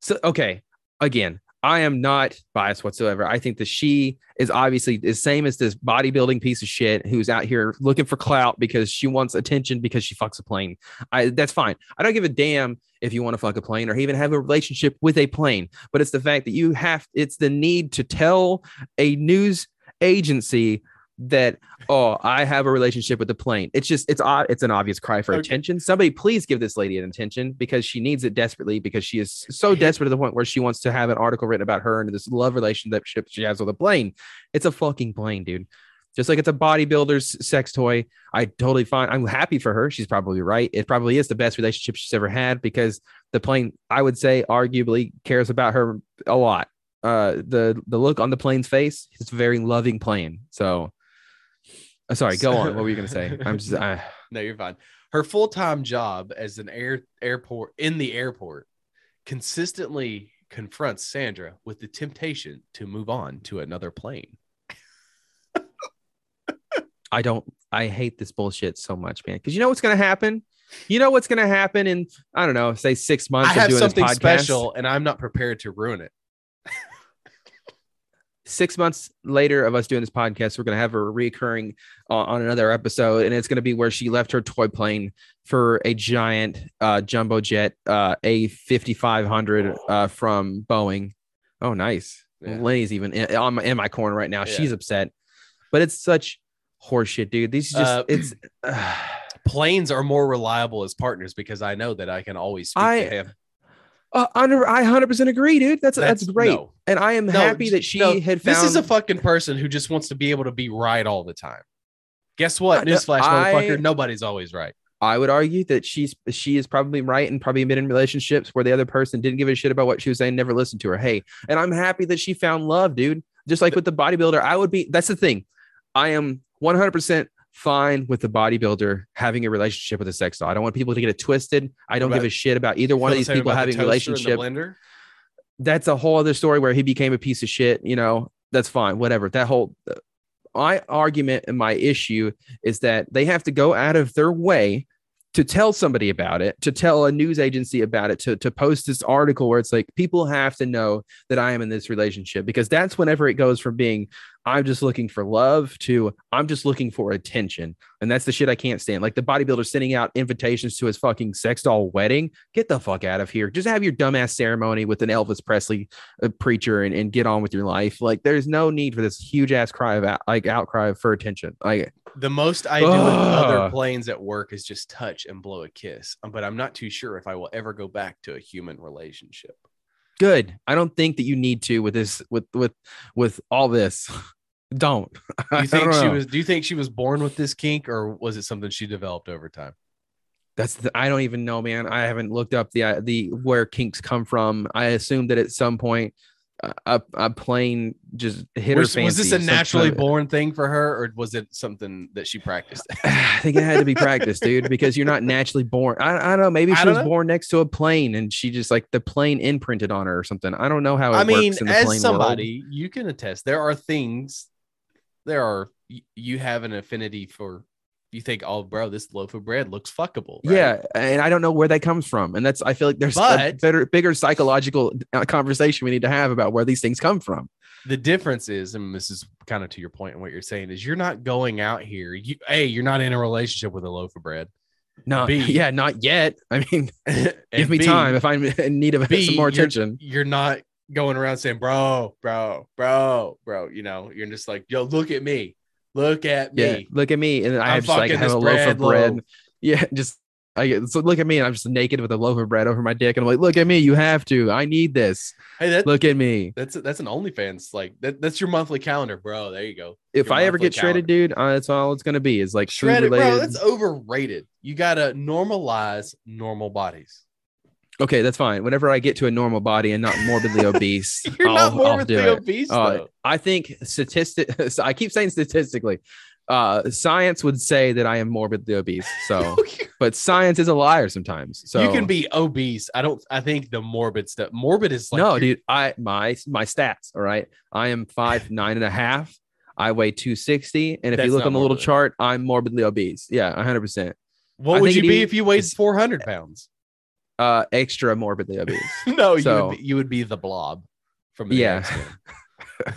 So okay, again, I am not biased whatsoever. I think that she is obviously the same as this bodybuilding piece of shit who's out here looking for clout because she wants attention because she fucks a plane. I that's fine. I don't give a damn if you want to fuck a plane or even have a relationship with a plane, but it's the fact that you have it's the need to tell a news agency that oh i have a relationship with the plane. It's just it's odd it's an obvious cry for Okay. attention. Somebody please give this lady an attention because she needs it desperately because she is so desperate to the point where she wants to have an article written about her and this love relationship she has with a plane. It's a fucking plane dude. Just like it's a bodybuilder's sex toy. I totally fine i'm happy for her. She's probably right. It probably is the best relationship she's ever had because the plane i would say arguably cares about her a lot. Uh the the look on the plane's face it's a very loving plane. So uh, sorry go on what were you gonna say i'm just uh, No, you're fine. Her full time job as an air airport in the airport consistently confronts Sandra with the temptation to move on to another plane. i don't i hate this bullshit so much man because you know what's gonna happen you know what's gonna happen in i don't know say six months I have doing something special and I'm not prepared to ruin it. Six months later of us doing this podcast, we're going to have her reoccurring uh, on another episode, and it's going to be where she left her toy plane for a giant uh, jumbo jet, uh, a 5500 uh, from Boeing. Oh, nice. Yeah. Lenny's even in, on my, in my corner right now. Yeah. She's upset, but it's such horseshit, dude. These just Uh, it's. Planes are more reliable as partners because I know that I can always speak I- to him. Uh, under, I 100% agree, dude. That's that's, great, no. and I am No, happy that she no, had found. This is a fucking person who just wants to be able to be right all the time. Guess what? I know- Newsflash, I- motherfucker. Nobody's always right. I would argue that she's she is probably right and probably been in relationships where the other person didn't give a shit about what she was saying, never listened to her. Hey, and I'm happy that she found love, dude. Just like with the bodybuilder, I would be. That's the thing. I am 100 percent fine with the bodybuilder having a relationship with a sex doll. I don't want people to get it twisted. I don't What give a shit about either one of these people about the having a and the relationship. That's a whole other story where he became a piece of shit. You know, that's fine. Whatever. That whole uh, my argument and my issue is that they have to go out of their way to tell somebody about it, to tell a news agency about it, to, to post this article where it's like people have to know that I am in this relationship because that's whenever it goes from being I'm just looking for love to I'm just looking for attention. And that's the shit I can't stand. Like the bodybuilder sending out invitations to his fucking sex doll wedding. Get the fuck out of here. Just have your dumbass ceremony with an Elvis Presley uh, preacher and, and get on with your life. Like there's no need for this huge ass cry of out, like outcry for attention. Like The most I do with other planes at work is just touch and blow a kiss. But I'm not too sure if I will ever go back to a human relationship. good. I don't think that you need to with this with with with all this. Don't. Do you think she know. was do you think she was born with this kink or was it something she developed over time? That's the, I don't even know, man. I haven't looked up the uh, the where kinks come from. I assume that at some point a a plane just hit Was, her was this a naturally born thing for her or was it something that she practiced? I think it had to be practiced, dude, because you're not naturally born. I, I don't know. Maybe she was know. born next to a plane and she just like the plane imprinted on her or something. I don't know how it works. I mean, works in the as somebody, you can attest there are things there are you have an affinity for you think, oh, bro, this loaf of bread looks fuckable. right? Yeah, and I don't know where that comes from, and that's I feel like there's a But- better, bigger psychological uh, conversation we need to have about where these things come from. The difference is, and this is kind of to your point and what you're saying, is you're not going out here. You, a, you're not in a relationship with a loaf of bread. No, B. yeah, not yet. I mean, give me B, time if I'm in need of B, some more you're- attention. You're not going around saying, bro, bro, bro, bro. You know, you're just like, yo, look at me. Look at me. Yeah, look at me, and I have just like have a loaf of bread. Yeah, just I get so look at me, and I'm just naked with a loaf of bread over my dick, and I'm like, look at me, you have to. I need this. Hey, that, Look at me. that's that's an OnlyFans. Like that, that's your monthly calendar, bro. There you go. If Your I ever get shredded, dude, uh, that's all it's gonna be. Is like Shredded, bro. That's overrated. You gotta normalize normal bodies. Okay, that's fine. Whenever I get to a normal body and not morbidly obese, You're I'll, not morbidly obese, Uh. I think statistic. I keep saying statistically, uh, science would say that I am morbidly obese. So, but science is a liar sometimes. So you can be obese. I don't. I think the morbid stuff. Morbid is like no, your- dude. I my my stats. All right, I am five nine and a half. I weigh two sixty, and if That's you look on the little chart, I'm morbidly obese. Yeah, hundred percent. What I would you be if you weighed 400 pounds? Uh, extra morbidly obese. no, you So- would be, you would be the blob from the Yeah.